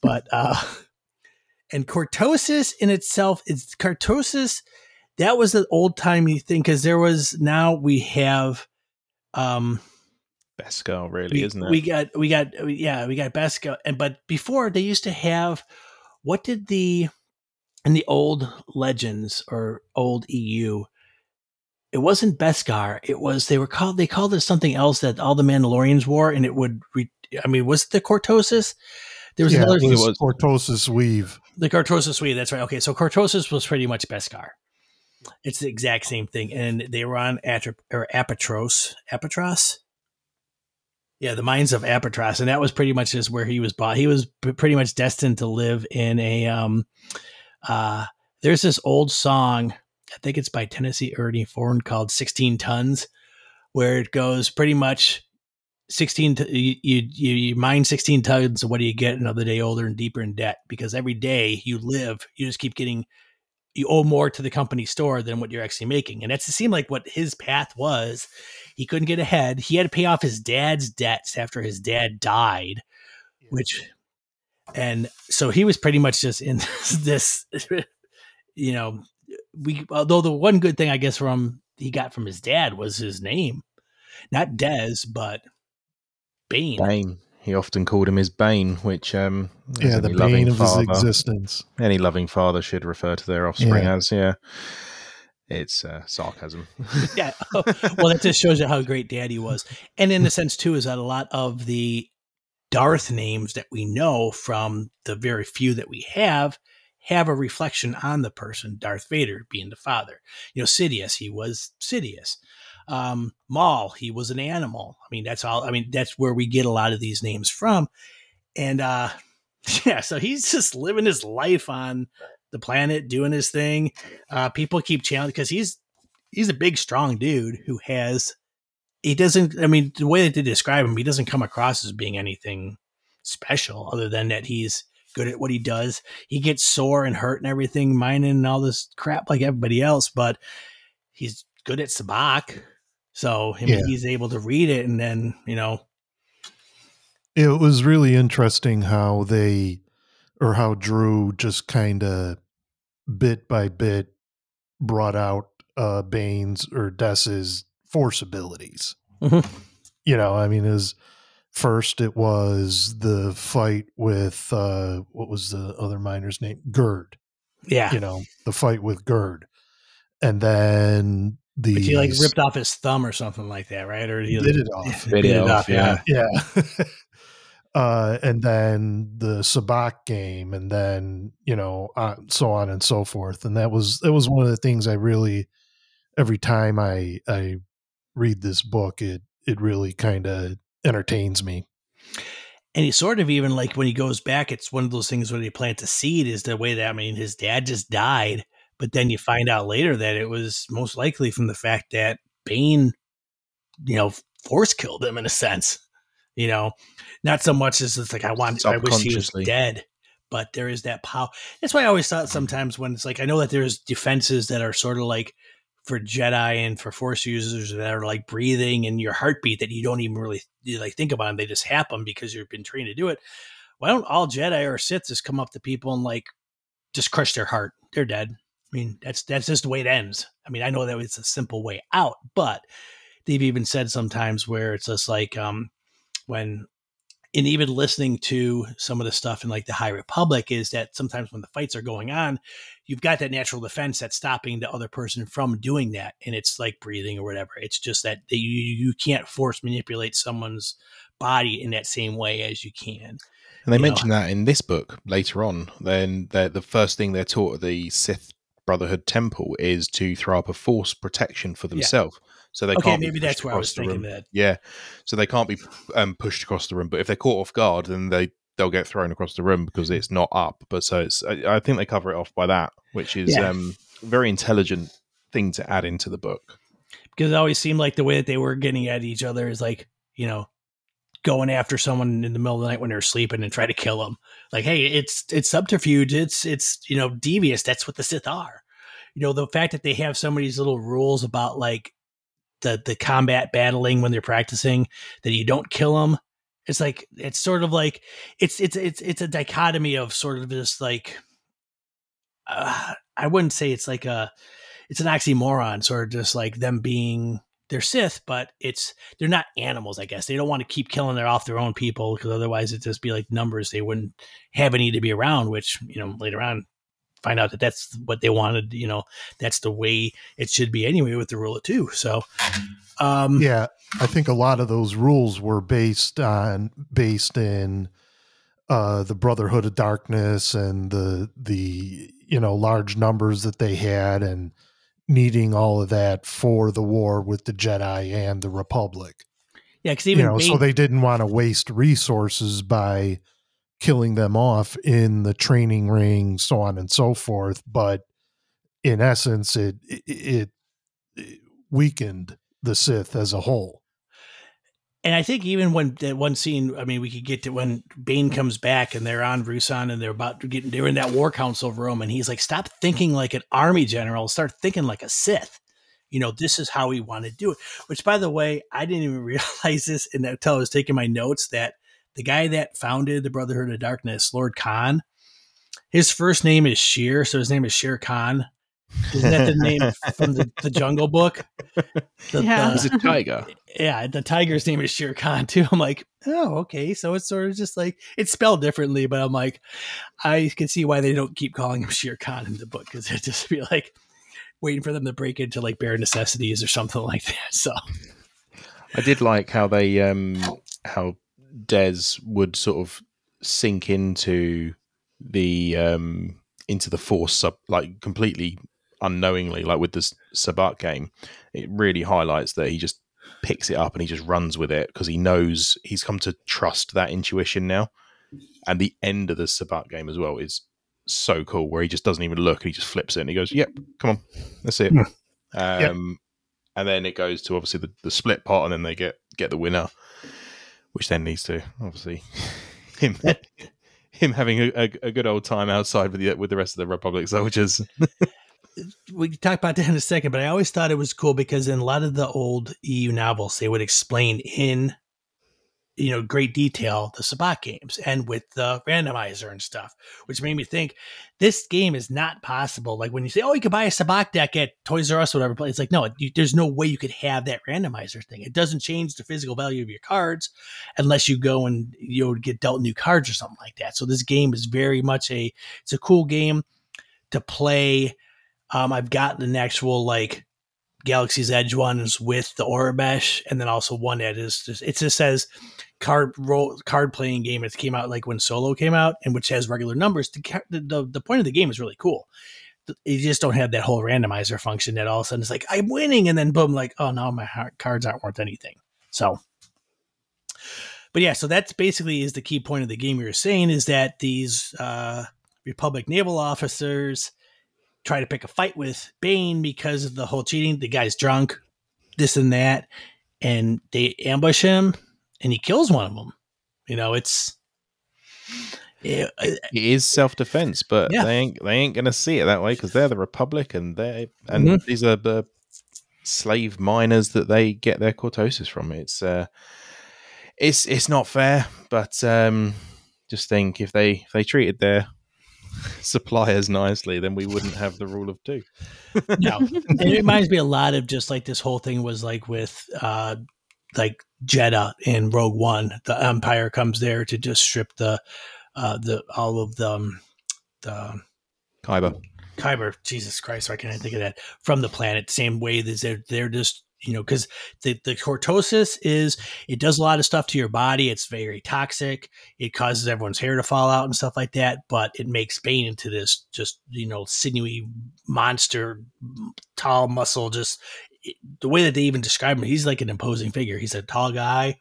Speaker 7: but uh, and cortosis in itself is cortosis. That was the old timey thing because there was now we have um
Speaker 1: Beskar, really,
Speaker 7: we,
Speaker 1: isn't it?
Speaker 7: we got we got yeah we got Beskar and but before they used to have what did the in the old legends or old EU it wasn't Beskar it was they were called they called it something else that all the Mandalorians wore and it would re, I mean was it the cortosis there was
Speaker 6: yeah,
Speaker 7: another
Speaker 6: it was Cortosis weave.
Speaker 7: The Cortosis Weave, that's right. Okay, so Cortosis was pretty much Beskar. It's the exact same thing. And they were on Atro- or Apatros. Apatros? Yeah, the mines of Apatros. And that was pretty much just where he was bought. He was p- pretty much destined to live in a um uh there's this old song, I think it's by Tennessee Ernie Ford called 16 Tons, where it goes pretty much 16 t- you, you you mine 16 tons what do you get another day older and deeper in debt? Because every day you live you just keep getting you owe more to the company store than what you're actually making. And that's it seemed like what his path was he couldn't get ahead. He had to pay off his dad's debts after his dad died which and so he was pretty much just in this, this you know we although the one good thing i guess from he got from his dad was his name. Not Dez, but Bane.
Speaker 1: Bane. He often called him his Bane, which um,
Speaker 6: Yeah, the bane of his existence.
Speaker 1: Any loving father should refer to their offspring
Speaker 6: Yeah.
Speaker 1: as. Yeah, it's uh, sarcasm.
Speaker 7: yeah. well, that just shows you how great Daddy was, and in a sense too is that a lot of the Darth names that we know from the very few that we have have a reflection on the person. Darth Vader being the father. You know, Sidious, he was Sidious. Um, Maul, he was an animal. I mean, that's all. I mean, that's where we get a lot of these names from, and uh, yeah. So he's just living his life on the planet, doing his thing. Uh, people keep challenging because he's he's a big, strong dude who has. He doesn't. I mean, the way that they describe him, he doesn't come across as being anything special, other than that he's good at what he does. He gets sore and hurt and everything, mining and all this crap like everybody else, but he's good at sabacc. So I mean,
Speaker 6: Yeah.
Speaker 7: he's able to read it, and then you know,
Speaker 6: It was really interesting how they, or how Drew just kind of bit by bit brought out uh, Bane's or Des's force abilities.
Speaker 7: Mhm.
Speaker 6: You know, I mean, his first it was the fight with uh, what was the other miner's name? Gerd.
Speaker 7: yeah.
Speaker 6: You know, the fight with Gerd, and then the
Speaker 7: But he like ripped off his thumb or something like that, right? Or he
Speaker 6: bit it off.
Speaker 7: Bit it off, yeah.
Speaker 6: yeah. uh, and then the Sabacc game, and then you know, uh, so on and so forth. And that was that was one of the things I really, every time I I read this book, it it really kind of entertains me.
Speaker 7: and he sort of even like when he goes back, it's one of those things when he plants a seed is the way that I mean his dad just died, but then you find out later that it was most likely from the fact that Bane, you know, force killed him in a sense. You know, not so much as it's like I want I wish he was dead, but there is that power. That's why I always thought sometimes when it's like I know that there's defenses that are sort of like for Jedi and for Force users that are like breathing and your heartbeat that you don't even really like think about them. They just happen because you've been trained to do it. Why don't all Jedi or Sith just come up to people and like just crush their heart? They're dead. I mean, that's that's just the way it ends. I mean, I know that it's a simple way out, but they've even said sometimes where it's just like um when and even listening to some of the stuff in like the High Republic is that sometimes when the fights are going on, you've got that natural defense that's stopping the other person from doing that, and it's like breathing or whatever. It's just that you you can't force manipulate someone's body in that same way as you can.
Speaker 1: And they
Speaker 7: know.
Speaker 1: mention that in this book later on. Then the first thing they're taught at the Sith Brotherhood Temple is to throw up a force protection for themselves. So they
Speaker 7: Okay,
Speaker 1: can't. be
Speaker 7: maybe that's where I was thinking
Speaker 1: room.
Speaker 7: that.
Speaker 1: Yeah, so they can't be um, pushed across the room. But if they're caught off guard, then they they'll get thrown across the room because it's not up. But so it's I, I think they cover it off by that, which is
Speaker 7: Yeah.
Speaker 1: um very intelligent thing to add into the book.
Speaker 7: because it always seemed like the way that they were getting at each other is like you know going after someone in the middle of the night when they're sleeping and try to kill them like hey it's it's subterfuge. It's it's you know devious. That's what the sith are. You know the fact that they have some of these little rules about like the the combat battling when they're practicing that you don't kill them it's like it's sort of like it's it's it's it's a dichotomy of sort of this like uh, i wouldn't say it's like a it's an oxymoron, sort of just like them being they're Sith, but it's they're not animals. I guess they don't want to keep killing their off their own people because otherwise it'd just be like numbers. They wouldn't have any to be around. Which you know later on find out that that's what they wanted. You know that's the way it should be anyway with the rule of two. So um,
Speaker 6: yeah, I think a lot of those rules were based on based in uh, the Brotherhood of Darkness and the the you know large numbers that they had and needing all of that for the war with the Jedi and the Republic.
Speaker 7: yeah, because even
Speaker 6: you know, so they didn't want to waste resources by killing them off in the training ring, so on and so forth. But in essence, it it, it weakened the Sith as a whole.
Speaker 7: And I think even when that one scene, I mean, we could get to when Bane comes back and they're on Ruusan and they're about to get, they're in that war council room and he's like, stop thinking like an army general, start thinking like a Sith. You know, this is how we want to do it. Which, by the way, I didn't even realize this until I was taking my notes that the guy that founded the Brotherhood of Darkness, Lord Kaan, his first name is Sheer, so his name is Shere Khan. Isn't that the name from the, the Jungle Book? The-
Speaker 5: Yeah.
Speaker 1: He's a tiger.
Speaker 7: yeah, the tiger's name is Shere Khan too. I'm like, oh, okay. So it's sort of just like it's spelled differently, but I'm like, I can see why they don't keep calling him Shere Khan in the book because it'd just be like waiting for them to break into like bare necessities or something like that. So
Speaker 1: I did like how they um how Des would sort of sink into the um into the force sub like completely unknowingly like with this Sabacc game it really highlights that he just picks it up and he just runs with it because he knows he's come to trust that intuition now. And the end of the Sabacc game as well is so cool where he just doesn't even look and he just flips it and he goes yep come on that's it. Um and then it goes to obviously the, the split pot, and then they get get the winner, which then leads to obviously him him having a, a, a good old time outside with the with the rest of the Republic soldiers.
Speaker 7: we can talk about that in a second, but I always thought it was cool because in a lot of the old EU novels, they would explain in you know great detail the Sabacc games and with the randomizer and stuff, which made me think this game is not possible. Like when you say, "Oh, you could buy a Sabacc deck at Toys R Us, or whatever," it's like, no, you, there's no way you could have that randomizer thing. It doesn't change the physical value of your cards unless you go and you know, get dealt new cards or something like that. So this game is very much a it's a cool game to play. Um, I've got an actual like Galaxy's Edge ones with the Aurebesh, and then also one that is just it just says card roll card playing game. It came out like when Solo came out, and which has regular numbers. The the, the, point of the game is really cool. You just don't have that whole randomizer function that all of a sudden it's like I'm winning, and then boom, like oh no, my cards aren't worth anything. So, but yeah, so that's basically is the key point of the game. Were saying is that these uh, Republic naval officers try to pick a fight with Bane because of the whole cheating. The guy's drunk, this and that, and they ambush him, and he kills one of them. You know, it's uh,
Speaker 1: it is self defense, but
Speaker 7: Yeah.
Speaker 1: they ain't they ain't gonna see it that way because they're the Republic and they and
Speaker 7: Mhm.
Speaker 1: these are the slave miners that they get their cortosis from. It's uh, it's it's not fair, but um, just think if they if they treated their suppliers nicely, then we wouldn't have the rule of two.
Speaker 7: no. And it reminds me a lot of just like this whole thing was like with uh like Jedha in Rogue One. The Empire comes there to just strip the uh the all of the um, the
Speaker 1: Kyber.
Speaker 7: Kyber, Jesus Christ, why can't I think of that? From the planet, same way that they're they're just you know because the the cortosis is it does a lot of stuff to your body. It's very toxic. It causes everyone's hair to fall out and stuff like that. But it makes Bane into this just you know sinewy monster, tall muscle. Just it- the way that they even describe him, he's like an imposing figure. He's a tall guy.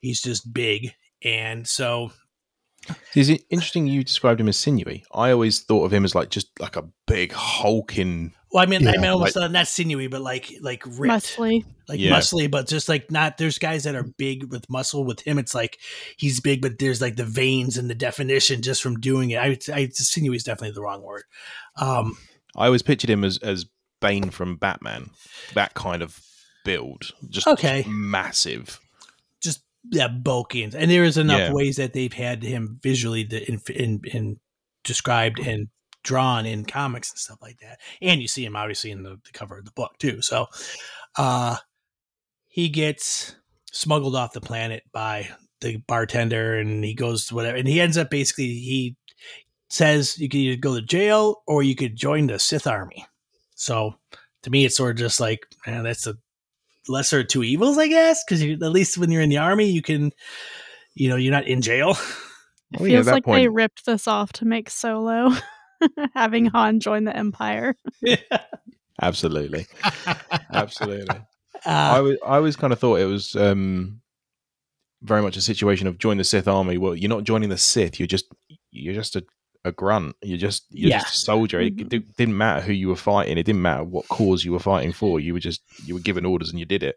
Speaker 7: He's just big, and so
Speaker 1: Is it interesting you described him as sinewy? I always thought of him as like just like a big hulking.
Speaker 7: Well, I mean, I mean, almost
Speaker 1: like-
Speaker 7: uh, not sinewy, but like like ripped,
Speaker 5: Muscly.
Speaker 7: like
Speaker 1: Yeah.
Speaker 7: muscly, but just like not. There's guys that are big with muscle. With him, it's like he's big, but there's like the veins and the definition just from doing it. I, I sinewy is definitely the wrong word. Um,
Speaker 1: I always pictured him as as Bane from Batman, that kind of build, just
Speaker 7: Okay.
Speaker 1: massive.
Speaker 7: just yeah, bulky, and, and there is enough
Speaker 1: Yeah.
Speaker 7: ways that they've had him visually de- in, in, in described and drawn in comics and stuff like that. And you see him obviously in the, the cover of the book too. So, uh, he gets smuggled off the planet by the bartender, and he goes to whatever, and he ends up basically he says you could either go to jail or you could join the Sith army. So to me, it's sort of just like, man, that's a lesser of two evils, I guess, because at least when you're in the army, you can, you know, you're not in jail.
Speaker 5: It
Speaker 1: Well, yeah, at
Speaker 5: feels like they ripped this off to make Solo, having Han join the Empire.
Speaker 1: Absolutely, absolutely.
Speaker 7: Uh,
Speaker 1: I was I always kind of thought it was um, very much a situation of join the Sith army. Well, you're not joining the Sith. You're just you're just a, a grunt. You're just you're
Speaker 7: Yeah.
Speaker 1: just a soldier. It,
Speaker 5: Mhm.
Speaker 1: di- didn't matter who you were fighting. It didn't matter what cause you were fighting for. You were just you were given orders and you did it.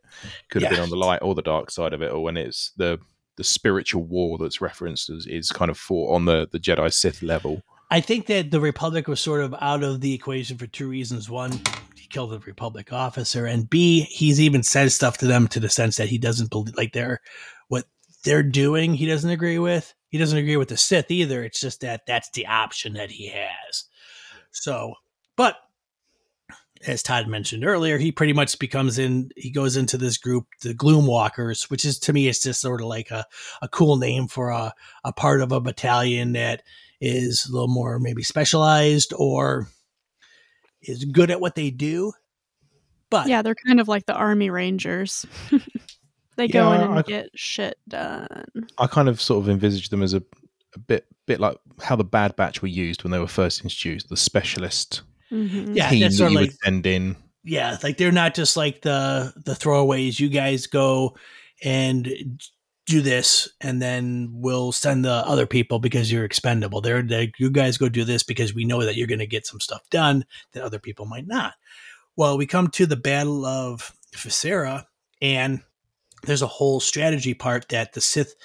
Speaker 1: Could have
Speaker 7: Yeah.
Speaker 1: been on the light or the dark side of it, or when it's the the spiritual war that's referenced is, is kind of fought on the the Jedi Sith level.
Speaker 7: I think that the Republic was sort of out of the equation for two reasons. One, he killed a Republic officer, and B, he's even said stuff to them to the sense that he doesn't believe, like they're what they're doing. He doesn't agree with. He doesn't agree with the Sith either. It's just that that's the option that he has. So, but as Todd mentioned earlier, he pretty much becomes in. He goes into this group, the Gloom Walkers, which is to me, it's just sort of like a, a cool name for a, a part of a battalion that is a little more maybe specialized or is good at what they do. But
Speaker 5: Yeah, they're kind of like the Army Rangers. they go in and
Speaker 1: I-
Speaker 5: get shit done.
Speaker 1: I kind of sort of envisaged them as a, a bit bit like how the Bad Batch were used when they were first introduced. The specialist
Speaker 5: Mhm.
Speaker 7: yeah,
Speaker 1: team
Speaker 7: that's
Speaker 1: that you
Speaker 7: like
Speaker 1: would send in.
Speaker 7: yeah, like they're not just like the the throwaways. You guys go and do this, and then we'll send the other people because you're expendable. They're, they you guys go do this because we know that you're going to get some stuff done that other people might not. Well, we come to the Battle of Visera, and there's a whole strategy part that the Sith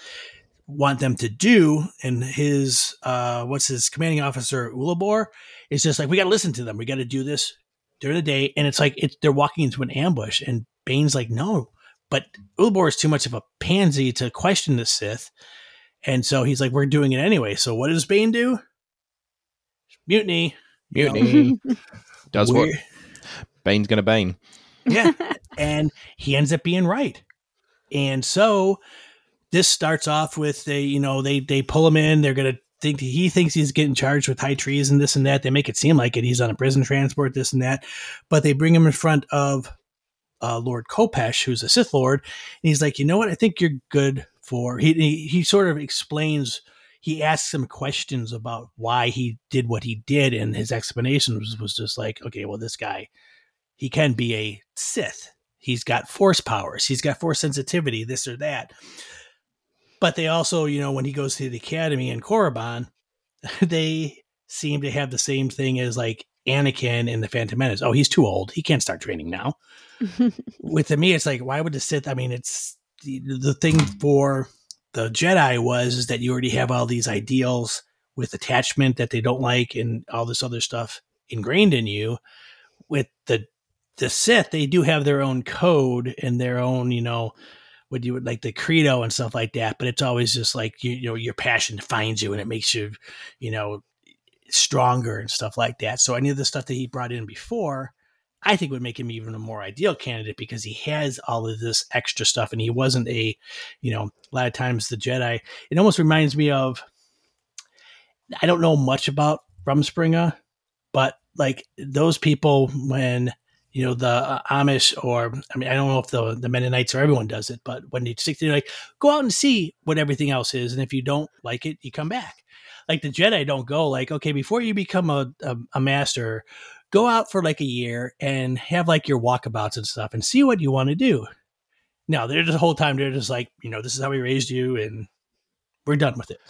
Speaker 7: want them to do, and his uh, what's his commanding officer Ulabore is just like we got to listen to them. We got to do this during the day, and it's like it's they're walking into an ambush, and Bane's like, no, but Ulabore is too much of a pansy to question the Sith, and so he's like, we're doing it anyway. So what does Bane do? Mutiny. You know,
Speaker 1: Mutiny does what
Speaker 7: we're-
Speaker 1: Bane's going to Bane.
Speaker 7: yeah. and he ends up being right. And so this starts off with they, you know, they they pull him in. They're gonna think he thinks he's getting charged with high treason, this and that. They make it seem like it. He's on a prison transport, this and that. But they bring him in front of uh, Lord Kopecz, who's a Sith Lord, and he's like, you know what? I think you're good for. He he, he sort of explains. He asks him questions about why he did what he did, and his explanation was, was just like, okay, well, this guy, he can be a Sith. He's got force powers. He's got force sensitivity, this or that. But they also, you know, when he goes to the academy in Korriban, they seem to have the same thing as like Anakin in the Phantom Menace. Oh, he's too old. He can't start training now. With me, it's like, why would the Sith? I mean, it's the, the thing for the Jedi was is that you already have all these ideals with attachment that they don't like and all this other stuff ingrained in you. With the the Sith, they do have their own code and their own, you know, what you would like the credo and stuff like that. But it's always just like you, you know, your passion finds you and it makes you, you know, stronger and stuff like that. So any of the stuff that he brought in before, I think would make him even a more ideal candidate because he has all of this extra stuff and he wasn't a, you know, a lot of times the Jedi. It almost reminds me of. I don't know much about Rumspringa, but like those people when you know the uh, Amish or I mean I don't know if the the Mennonites or everyone does it, but when you stick to like go out and see what everything else is, and if you don't like it, you come back. Like the Jedi don't go like okay before you become a a, a master, go out for like a year and have like your walkabouts and stuff and see what you want to do. Now they're just the whole time they're just like you know this is how we raised you and we're done with it.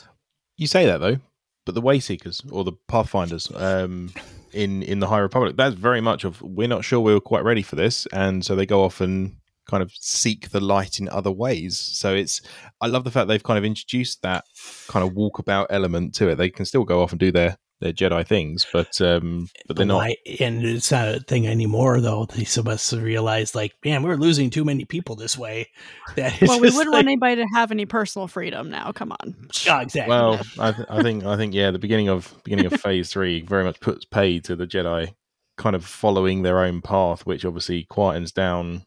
Speaker 1: you say that though, but the Wayseekers or the Pathfinders um, in in the High Republic, that's very much of we're not sure we were quite ready for this, and so they go off and kind of seek the light in other ways. So it's I love the fact they've kind of introduced that kind of walkabout element to it. They can still go off and do their their Jedi things, but um, but they're not.
Speaker 7: Why- and it's not a thing anymore, though. They must have realized, like, man, we're losing too many people this way. That
Speaker 5: well, we wouldn't
Speaker 7: like-
Speaker 5: want anybody to have any personal freedom now. Come on.
Speaker 7: Yeah, exactly.
Speaker 1: Well, I, th- I think I think yeah, the beginning of beginning of Phase Three very much puts pay to the Jedi kind of following their own path, which obviously quietens down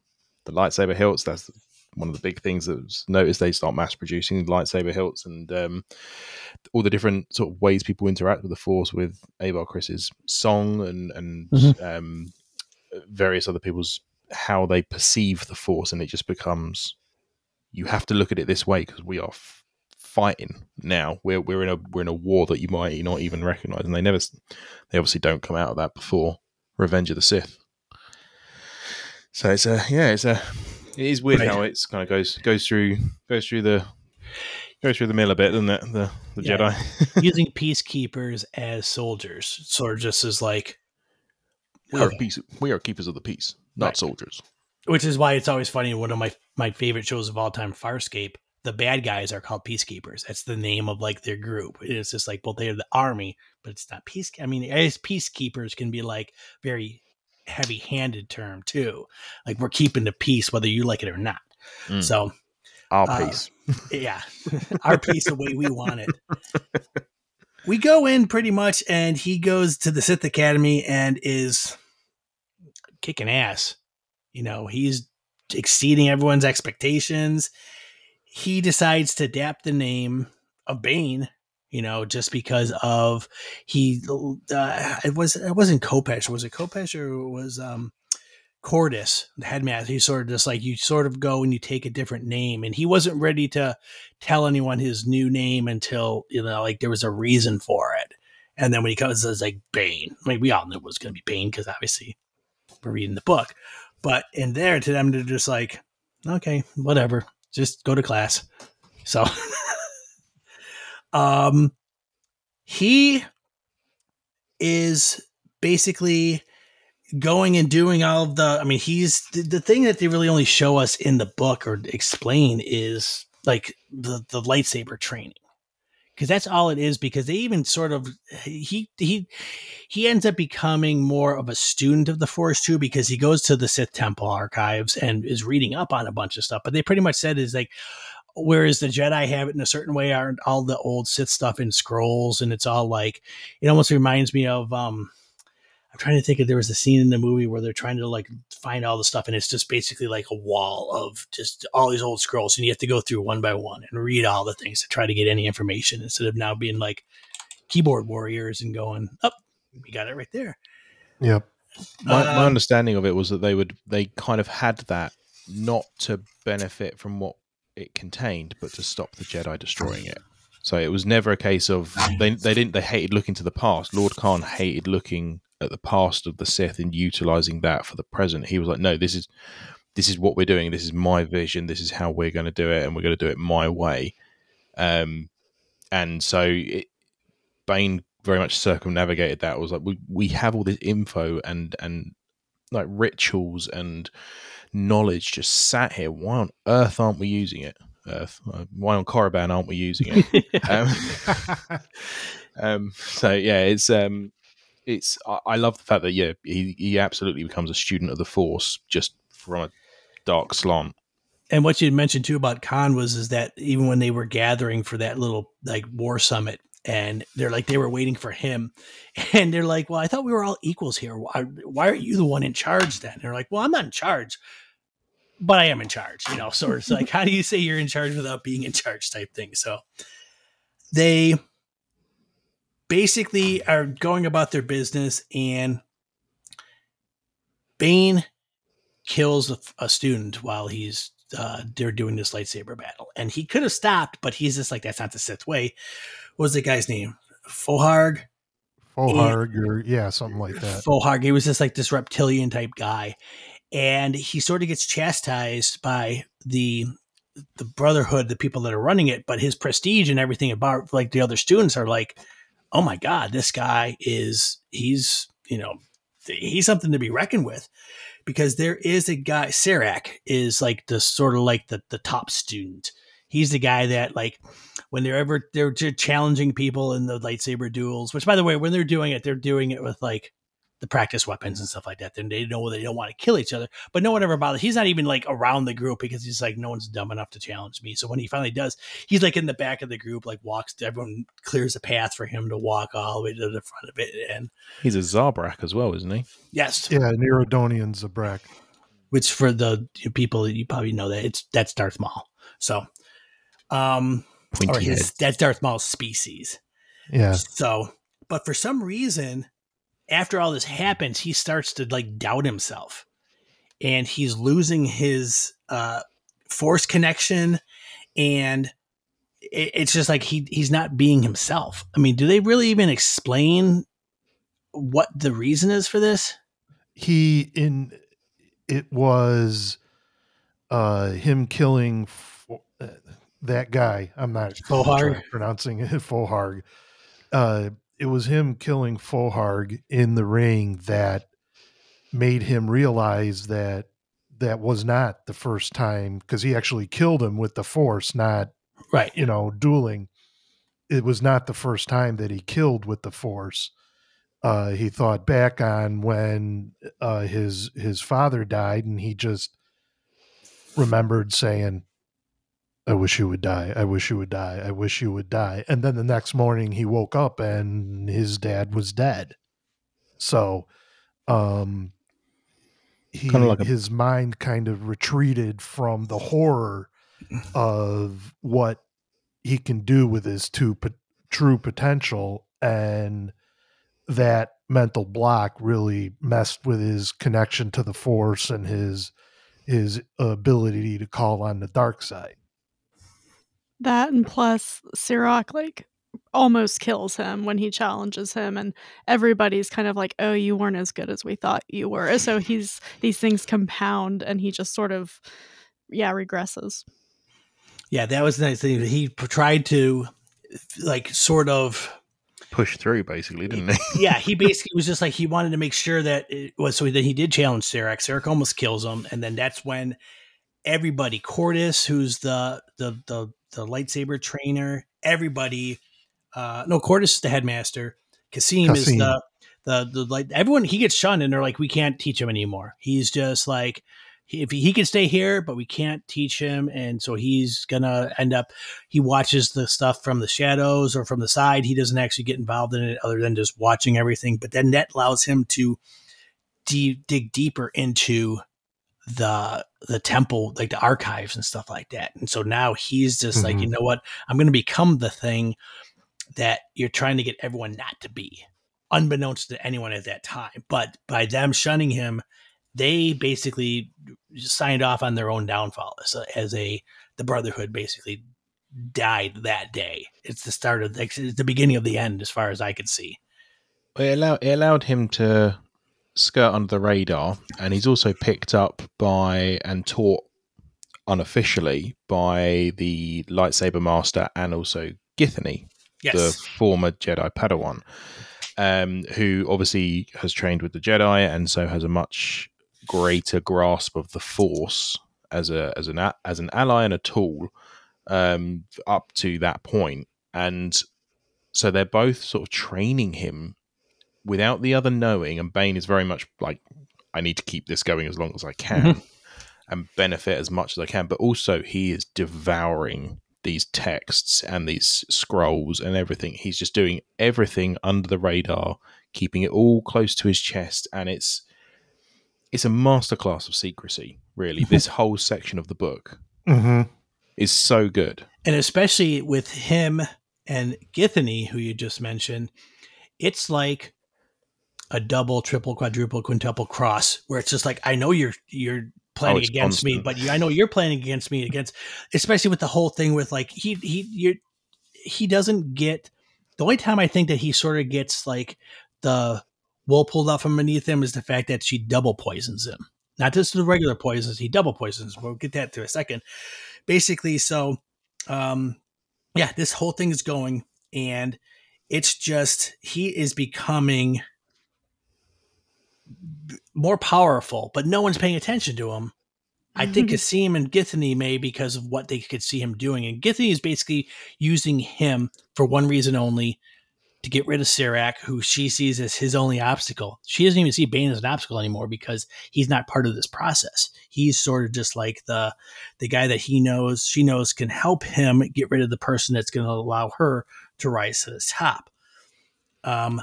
Speaker 1: the lightsaber hilts. That's one of the big things that was noticed. They start mass producing lightsaber hilts and um, all the different sort of ways people interact with the Force with Abar Chris's song and and
Speaker 7: Mhm.
Speaker 1: um, various other people's how they perceive the Force, and it just becomes you have to look at it this way because we are f- fighting now. We're we're in a we're in a war that you might not even recognize, and they never they obviously don't come out of that before Revenge of the Sith. So it's a yeah, it's a it is weird
Speaker 7: Right.
Speaker 1: how it's kind of goes goes through goes through the goes through the mill a bit, doesn't it? The the
Speaker 7: Yeah.
Speaker 1: Jedi.
Speaker 7: using peacekeepers as soldiers, sort of just as like,
Speaker 1: we are peace. We are keepers of the peace, not
Speaker 7: Right.
Speaker 1: soldiers.
Speaker 7: which is why it's always funny. One of my my favorite shows of all time, Farscape. The bad guys are called peacekeepers. That's the name of like their group. It's just like, well, they're the army, but it's not peace. I mean, as peacekeepers can be like very heavy handed term too. Like we're keeping the peace, whether you like it or not.
Speaker 1: Mm.
Speaker 7: So
Speaker 1: Our
Speaker 7: Uh,
Speaker 1: peace.
Speaker 7: yeah, our peace the way we want it. We go in pretty much, and he goes to the Sith Academy and is kicking ass. You know, he's exceeding everyone's expectations. He decides to adapt the name of Bane. You know, just because of he, uh, it was it wasn't Kopecz. Was it Kopecz or was um Qordis, the headmaster, he's sort of just like you sort of go and you take a different name. And he wasn't ready to tell anyone his new name until, you know, like there was a reason for it. And then when he comes, it's like Bane. I mean, we all knew it was going to be Bane because obviously we're reading the book. But in there, to them, they're just like, okay, whatever, just go to class. So, um, he is basically going and doing all of the i mean he's the, the thing that they really only show us in the book or explain is like the the lightsaber training. Because that's all it is because they even sort of he he he ends up becoming more of a student of the force too because he goes to the sith temple archives and is reading up on a bunch of stuff but they pretty much said is like whereas the jedi have it in a certain way aren't all the old sith stuff in scrolls and it's all like it almost reminds me of um I'm trying to think if there was a scene in the movie where they're trying to like find all the stuff and it's just basically like a wall of just all these old scrolls and you have to go through one by one and read all the things to try to get any information instead of now being like keyboard warriors and going, oh, we got it right there.
Speaker 6: Yep.
Speaker 1: My, my
Speaker 7: Um,
Speaker 1: understanding of it was that they would they kind of had that not to benefit from what it contained, but to stop the Jedi destroying it. So it was never a case of they they didn't they hated looking to the past. Lord Kaan hated looking at the past of the Sith and utilizing that for the present. He was like, no, this is this is what we're doing. This is my vision. This is how we're going to do it, and we're going to do it my way. Um, and so it, Bane very much circumnavigated that. It was like we we have all this info and and like rituals and knowledge just sat here. Why on earth aren't we using it? Earth. Uh, Why on Korriban aren't we using it? um, um, so yeah, it's um, it's I, I love the fact that yeah, he he absolutely becomes a student of the Force just from a dark slant.
Speaker 7: And what you mentioned too about Kaan was is that even when they were gathering for that little like war summit, and they're like they were waiting for him, and they're like, "Well, I thought we were all equals here. Why, why are you the one in charge then?" And they're like, "Well, I'm not in charge, but I am in charge." You know, so it's like, how do you say you're in charge without being in charge type thing? So they basically are going about their business, and Bane kills a, a student while he's uh, they're doing this lightsaber battle, and he could have stopped, but he's just like, "That's not the Sith way." What was the guy's name? Fohargh.
Speaker 6: Fohargh or yeah, something like that.
Speaker 7: Fohargh. He was just like this reptilian type guy, and he sort of gets chastised by the the brotherhood, the people that are running it, but his prestige and everything about like the other students are like, oh my god, this guy is he's you know he's something to be reckoned with because there is a guy Sirak is like the sort of like the the top student. He's the guy that like when they're ever they're challenging people in the lightsaber duels, which by the way, when they're doing it, they're doing it with like the practice weapons and stuff like that. Then they know they don't want to kill each other, but no one ever bothers. He's not even like around the group because he's like, no one's dumb enough to challenge me. So when he finally does, he's like in the back of the group, like walks. Everyone clears a path for him to walk all the way to the front of it. And
Speaker 1: he's a Zabrak as well, isn't he?
Speaker 7: Yes.
Speaker 6: Yeah, an Iridonian Zabrak.
Speaker 7: Which for the people that you probably know that it's that's Darth Maul. So, um,
Speaker 1: Pointy
Speaker 7: or his,
Speaker 1: head.
Speaker 7: that's Darth Maul's species.
Speaker 6: Yeah.
Speaker 7: So, but for some reason, after all this happens, he starts to like doubt himself and he's losing his uh, force connection. And it, it's just like he he's not being himself. I mean, do they really even explain what the reason is for this?
Speaker 6: He in it was uh him killing Fo- uh, that guy. I'm not
Speaker 7: Fohargh?
Speaker 6: pronouncing it Fohargh. Uh it was him killing Fohargh in the ring that made him realize that that was not the first time because he actually killed him with the force, not
Speaker 7: Right.
Speaker 6: you know dueling. It was not the first time that he killed with the force. Uh, he thought back on when uh, his his father died, and he just remembered saying, "I wish you would die. I wish you would die. I wish you would die." And then the next morning, he woke up and his dad was dead. So, um, he
Speaker 1: like a-
Speaker 6: his mind kind of retreated from the horror of what he can do with his two pot- true potential and that mental block really messed with his connection to the force and his his ability to call on the dark side
Speaker 5: That and plus Sirak like almost kills him when he challenges him and everybody's kind of like, Oh, you weren't as good as we thought you were. So he's these things compound and he just sort of yeah, regresses.
Speaker 7: Yeah, that was the nice thing. He tried to like sort of
Speaker 1: Push through, basically, didn't he?
Speaker 7: yeah, he basically was just like he wanted to make sure that it was so that he did challenge Sirak. Sirak almost kills him, and then that's when everybody, Qordis, who's the the the, the lightsaber trainer, everybody, uh, no, Qordis is the headmaster. Kasim, is the the the like everyone. He gets shunned, and they're like, we can't teach him anymore. He's just like. He, if he, he can stay here, but we can't teach him, and so he's gonna end up. He watches the stuff from the shadows or from the side. He doesn't actually get involved in it, other than just watching everything. But then that allows him to de- dig deeper into the the temple, like the archives and stuff like that. And so now he's just like,
Speaker 6: Mhm.
Speaker 7: you know what? I'm going to become the thing that you're trying to get everyone not to be, unbeknownst to anyone at that time. But by them shunning him, they basically signed off on their own downfall as a, as a the Brotherhood basically died that day. It's the start of it's the beginning of the end, as far as I could see.
Speaker 1: It allowed, it allowed him to skirt under the radar, and he's also picked up by and taught unofficially by the lightsaber master and also Githany, the former Jedi Padawan, um, who obviously has trained with the Jedi and so has a much greater grasp of the Force as a as an a- as an ally and a tool um, up to that point, and so they're both sort of training him without the other knowing. And Bane is very much like, I need to keep this going as long as I can and benefit as much as I can. But also, he is devouring these texts and these scrolls and everything. He's just doing everything under the radar, keeping it all close to his chest, and it's it's a masterclass of secrecy. Really, this whole section of the book
Speaker 6: mm-hmm.
Speaker 1: is so good.
Speaker 7: and especially with him and Githany, who you just mentioned, it's like a double, triple, quadruple, quintuple cross, where it's just like I know you're you're planning
Speaker 1: Oh, it's
Speaker 7: against me, but you, I know you're planning against me against, especially with the whole thing with like he he you he doesn't get the only time I think that he sort of gets like the wool pulled out from beneath him is the fact that she double poisons him. Not just the regular poisons, he double poisons. We'll get that to a second. basically, so um, yeah, this whole thing is going, and it's just he is becoming more powerful, but no one's paying attention to him. I think Kasim and Githany may because of what they could see him doing. And Githany is basically using him for one reason only to get rid of Sirak, who she sees as his only obstacle. She doesn't even see Bane as an obstacle anymore because he's not part of this process. He's sort of just like the the guy that he knows, she knows can help him get rid of the person that's going to allow her to rise to the top. Um,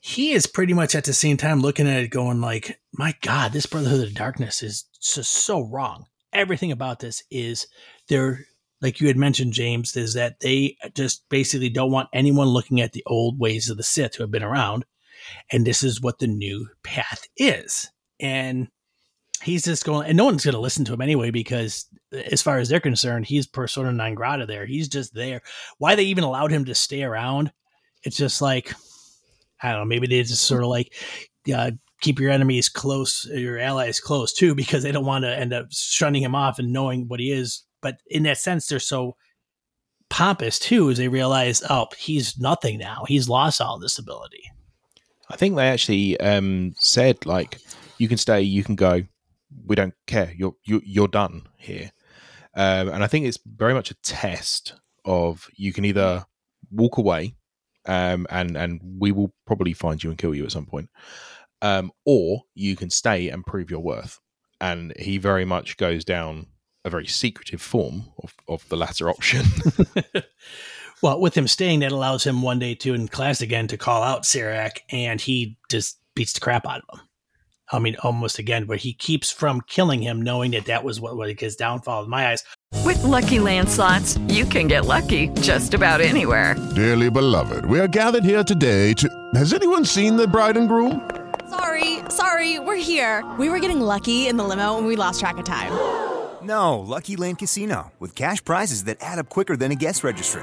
Speaker 7: he is pretty much at the same time looking at it going like, my God, this Brotherhood of Darkness is just so wrong. Everything about this is they're like you had mentioned, James, is that they just basically don't want anyone looking at the old ways of the Sith who have been around. And this is what the new path is. And he's just going, and no one's going to listen to him anyway, because as far as they're concerned, he's persona non grata there. He's just there. Why they even allowed him to stay around, it's just like, I don't know, maybe they just sort of like, uh, keep your enemies close, your allies close too, because they don't want to end up shunning him off and knowing what he is but in that sense, they're so pompous too, as they realize, oh, he's nothing now. He's lost all this ability.
Speaker 1: I think they actually um, said like, "You can stay, you can go. We don't care. You're you, you're done here." Um, and I think it's very much a test of you can either walk away, um, and and we will probably find you and kill you at some point, um, or you can stay and prove your worth. And he very much goes down a very secretive form of, of the latter option.
Speaker 7: well, with him staying, that allows him one day to in class again to call out Sirak, and he just beats the crap out of him. I mean, almost again, where he keeps from killing him, knowing that that was what, what his downfall in my eyes.
Speaker 4: With lucky landslots, you can get lucky just about anywhere.
Speaker 8: Dearly beloved, we are gathered here today to. Has anyone seen the bride and groom?
Speaker 9: Sorry, sorry, we're here. We were getting lucky in the limo and we lost track of time.
Speaker 10: No, Lucky Land Casino, with cash prizes that add up quicker than a guest registry.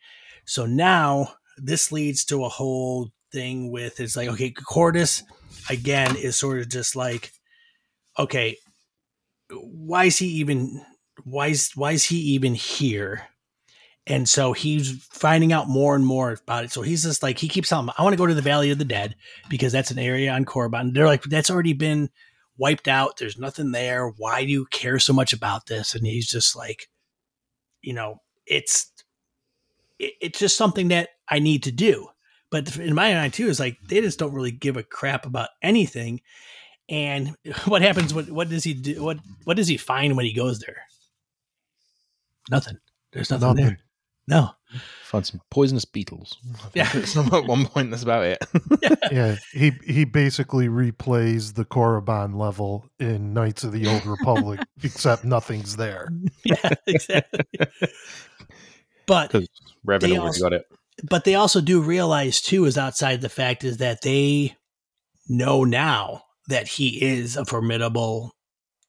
Speaker 7: So now this leads to a whole thing with it's like, okay, Qordis again is sort of just like, okay, why is he even why is why is he even here? And so he's finding out more and more about it. So he's just like he keeps telling them, I want to go to the Valley of the Dead because that's an area on Korriban. They're like, that's already been wiped out. There's nothing there. Why do you care so much about this? And he's just like, you know, it's it, it's just something that I need to do. But in my mind too, is like they just don't really give a crap about anything. And what happens? What what does he do? What what does he find when he goes there? Nothing. There's nothing,
Speaker 6: Nothing.
Speaker 7: there. No.
Speaker 1: Find some poisonous beetles.
Speaker 7: Yeah.
Speaker 1: At one point, that's about it.
Speaker 6: yeah, he he basically replays the Korriban level in Knights of the Old Republic, except nothing's there.
Speaker 7: Yeah, exactly. But They also-
Speaker 1: got it.
Speaker 7: but they also do realize too is outside the fact is that they know now that he is a formidable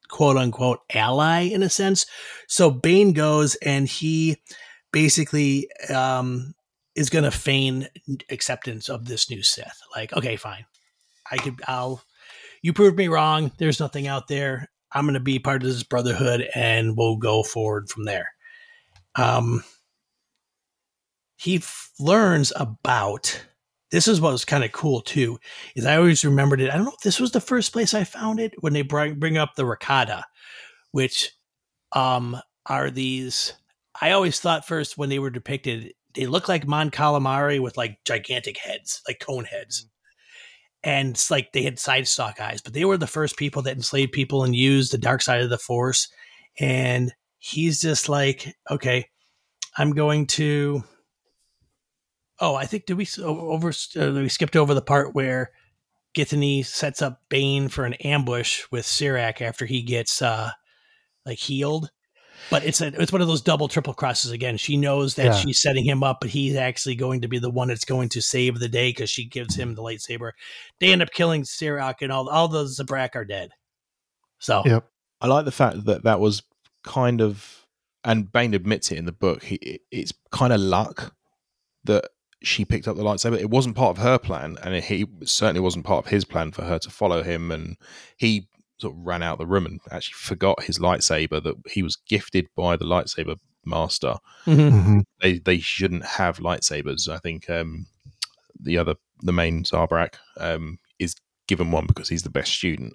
Speaker 7: quote unquote ally in a sense. So bane goes and he basically um is going to feign acceptance of this new sith. Like okay fine. I could i'll you proved me wrong. There's nothing out there. I'm going to be part of this brotherhood and we'll go forward from there. Um he f- learns about this is what was kind of cool too is i always remembered it i don't know if this was the first place i found it when they bring, bring up the rakata which um are these i always thought first when they were depicted they look like mon calamari with like gigantic heads like cone heads and it's like they had side stalk eyes but they were the first people that enslaved people and used the dark side of the force and he's just like, okay, I'm going to. Oh, I think did we over uh, we skipped over the part where Githany sets up Bane for an ambush with Sirak after he gets uh like healed. But it's a, it's one of those double triple crosses again. She knows that
Speaker 6: Yeah.
Speaker 7: she's setting him up, but he's actually going to be the one that's going to save the day because she gives him the lightsaber. They end up killing Sirak, and all all the Zabrak are dead. So
Speaker 6: Yep.
Speaker 1: I like the fact that that was kind of, and Bane admits it in the book. He, it- it's kind of luck that she picked up the lightsaber. It wasn't part of her plan, and he certainly wasn't part of his plan for her to follow him. And he sort of ran out the room and actually forgot his lightsaber that he was gifted by the lightsaber master.
Speaker 6: Mhm.
Speaker 1: They they shouldn't have lightsabers. I think um, the other the main Zabrak um, is given one because he's the best student,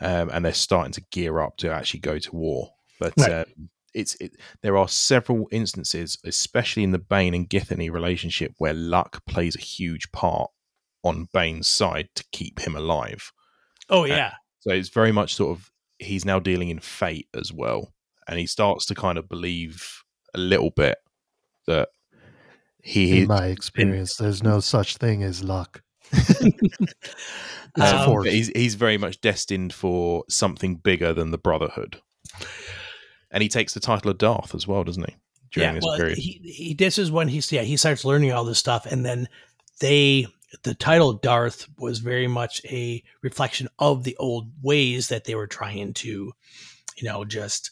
Speaker 1: um, and they're starting to gear up to actually go to war. But
Speaker 7: Right.
Speaker 1: um, it's it, there are several instances, especially in the Bane and Githany relationship, where luck plays a huge part on Bane's side to keep him alive.
Speaker 7: oh yeah,
Speaker 1: So it's very much sort of he's now dealing in fate as well, and he starts to kind of believe a little bit that he
Speaker 6: In my experience, there's no such thing as luck.
Speaker 1: um,
Speaker 6: force.
Speaker 1: but he's he's very much destined for something bigger than the Brotherhood, and he takes the title of Darth as well, doesn't he? During this
Speaker 7: well,
Speaker 1: period,
Speaker 7: He, he this is when he's yeah he starts learning all this stuff, and then they the title Darth was very much a reflection of the old ways that they were trying to, you know, just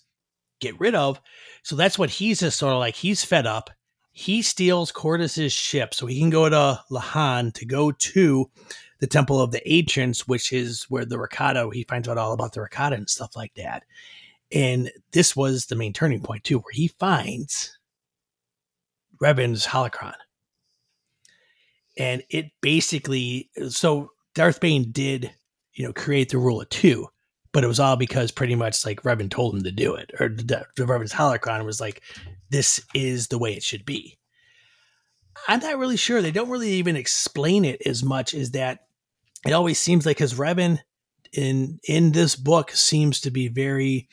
Speaker 7: get rid of. So that's what he's just sort of like. He's fed up. He steals Qordis's ship so he can go to Lehon to go to the Temple of the Ancients, which is where the Rakata, he finds out all about the Rakata and stuff like that. And this was the main turning point, too, where he finds Revan's holocron. And it basically, so Darth Bane did, you know, create the rule of two, but it was all because pretty much like Revan told him to do it, or the, the Revan's holocron was like, this is the way it should be. I'm not really sure. They don't really even explain it as much as that. It always seems like because Revan in in this book seems to be very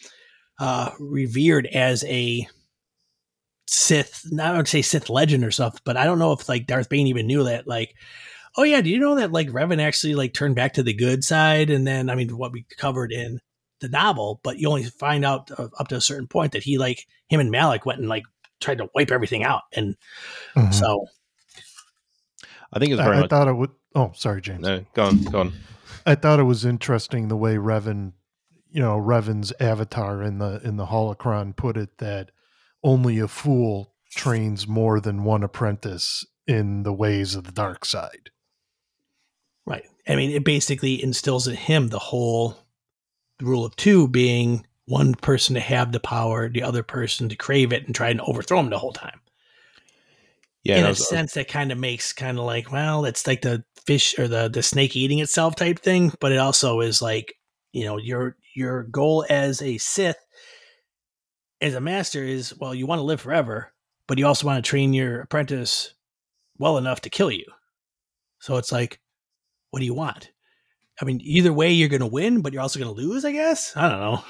Speaker 7: uh, revered as a Sith. Not I would say Sith legend or stuff, but I don't know if like Darth Bane even knew that. Like, oh yeah, do you know that like Revan actually like turned back to the good side? And then I mean, what we covered in the novel, but you only find out uh, up to a certain point that he like him and Malik went and like tried to wipe everything out, and
Speaker 6: Mhm.
Speaker 7: so
Speaker 1: I think it was very
Speaker 6: I, I
Speaker 1: much.
Speaker 6: thought it would. Oh, sorry, James.
Speaker 1: no, go on, go on.
Speaker 6: I thought it was interesting the way Revan, you know, Revan's avatar in the in the holocron put it that only a fool trains more than one apprentice in the ways of the dark side.
Speaker 7: Right. I mean, it basically instills in him the whole rule of two being one person to have the power, the other person to crave it and try and overthrow him the whole time.
Speaker 1: Yeah,
Speaker 7: In a
Speaker 1: was- uh,
Speaker 7: sense, that kind of makes kind of like, well, it's like the fish or the the snake eating itself type thing, but it also is like, you know, your your goal as a Sith, as a master, is well, you want to live forever, but you also want to train your apprentice well enough to kill you. So it's like, what do you want? I mean, either way, you're going to win, but you're also going to lose. I guess I don't know.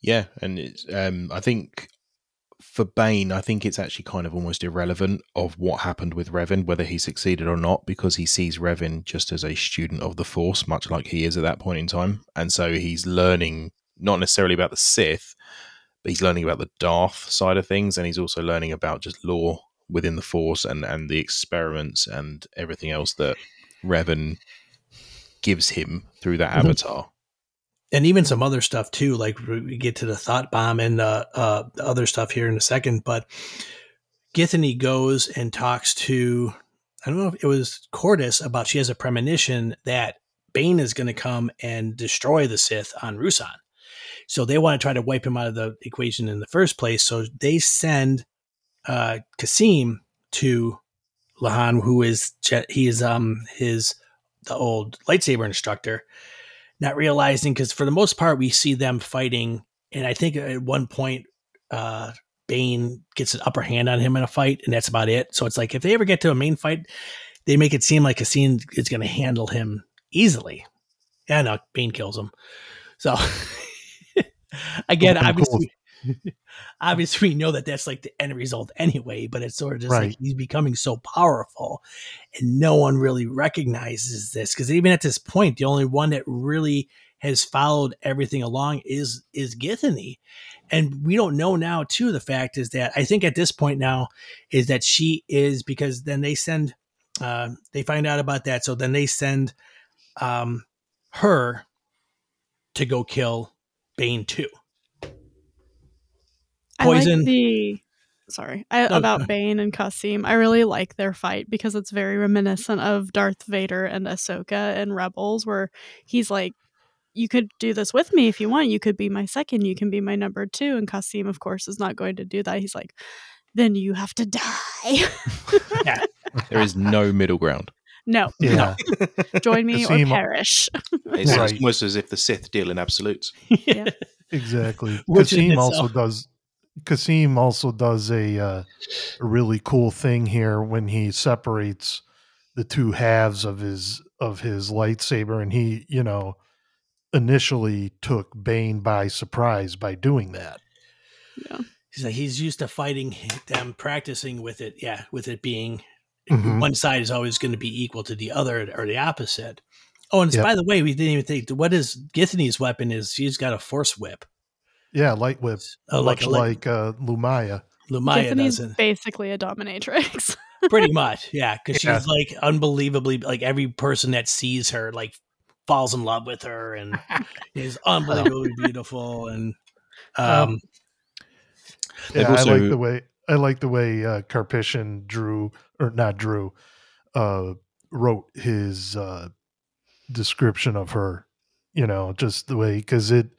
Speaker 1: Yeah, and it's um I think for Bane, I think it's actually kind of almost irrelevant of what happened with Revan, whether he succeeded or not, because he sees Revan just as a student of the Force, much like he is at that point in time. And so he's learning not necessarily about the Sith, but he's learning about the Darth side of things, and he's also learning about just lore within the Force and, and the experiments and everything else that Revan gives him through that
Speaker 7: Mhm.
Speaker 1: avatar.
Speaker 7: And even some other stuff too. Like we get to the thought bomb and uh, uh, the other stuff here in a second. But Githany goes and talks to I don't know if it was Qordis about she has a premonition that Bane is going to come and destroy the Sith on Ruusan. So they want to try to wipe him out of the equation in the first place. So they send uh, Kasim to Lehon, who is he is um his the old lightsaber instructor, not realizing because for the most part we see them fighting, and I think at one point uh, Bane gets an upper hand on him in a fight, and that's about it. So it's like if they ever get to a main fight, they make it seem like Kasim is going to handle him easily. Yeah, no, Bane kills him. So Again, obviously, obviously, we know that that's like the end result anyway. But it's sort of just like he's becoming so powerful, and no one really recognizes this because even at this point, the only one that really has followed everything along is is Githany, and we don't know now. Too, the fact is that I think at this point now is that she is because then they send, uh, they find out about that, so then they send um, her to go kill Bane too.
Speaker 5: I like the sorry I,
Speaker 7: No,
Speaker 5: about
Speaker 7: no.
Speaker 5: Bane and Kasim. I really like their fight because it's very reminiscent of Darth Vader and Ahsoka in Rebels, where he's like, "You could do this with me if you want. You could be my second. You can be my number two. And Kasim, of course, is not going to do that. He's like, "Then you have to die."
Speaker 7: Yeah.
Speaker 1: There is no middle ground.
Speaker 5: no,
Speaker 6: Yeah.
Speaker 5: join me or perish.
Speaker 1: It's
Speaker 6: Right.
Speaker 1: almost as if the Sith deal in absolutes.
Speaker 5: yeah.
Speaker 6: Exactly.
Speaker 7: Which
Speaker 6: Kasim also does. Kasim also does a, uh, a really cool thing here when he separates the two halves of his of his lightsaber, and he, you know, initially took Bane by surprise by doing that. Yeah.
Speaker 7: He's like he's used to fighting them, practicing with it. Yeah, with it being
Speaker 6: Mhm.
Speaker 7: one side is always going to be equal to the other or the opposite. Oh, and
Speaker 6: Yep.
Speaker 7: by the way, we didn't even think what is Githany's weapon is. She's got a force whip.
Speaker 6: Yeah, light whip,
Speaker 7: Oh, like
Speaker 6: much
Speaker 7: a light-
Speaker 6: like uh, Lumiya.
Speaker 7: Lumiya
Speaker 5: Githany's
Speaker 7: doesn't.
Speaker 5: basically a dominatrix.
Speaker 7: Pretty much, yeah, because
Speaker 6: Yeah.
Speaker 7: she's like unbelievably like every person that sees her like falls in love with her and is unbelievably beautiful and um
Speaker 1: They've
Speaker 6: Yeah,
Speaker 1: also-
Speaker 6: I like the way I like the way uh, Karpyshyn drew or not drew, uh, wrote his uh, description of her. You know, just the way because it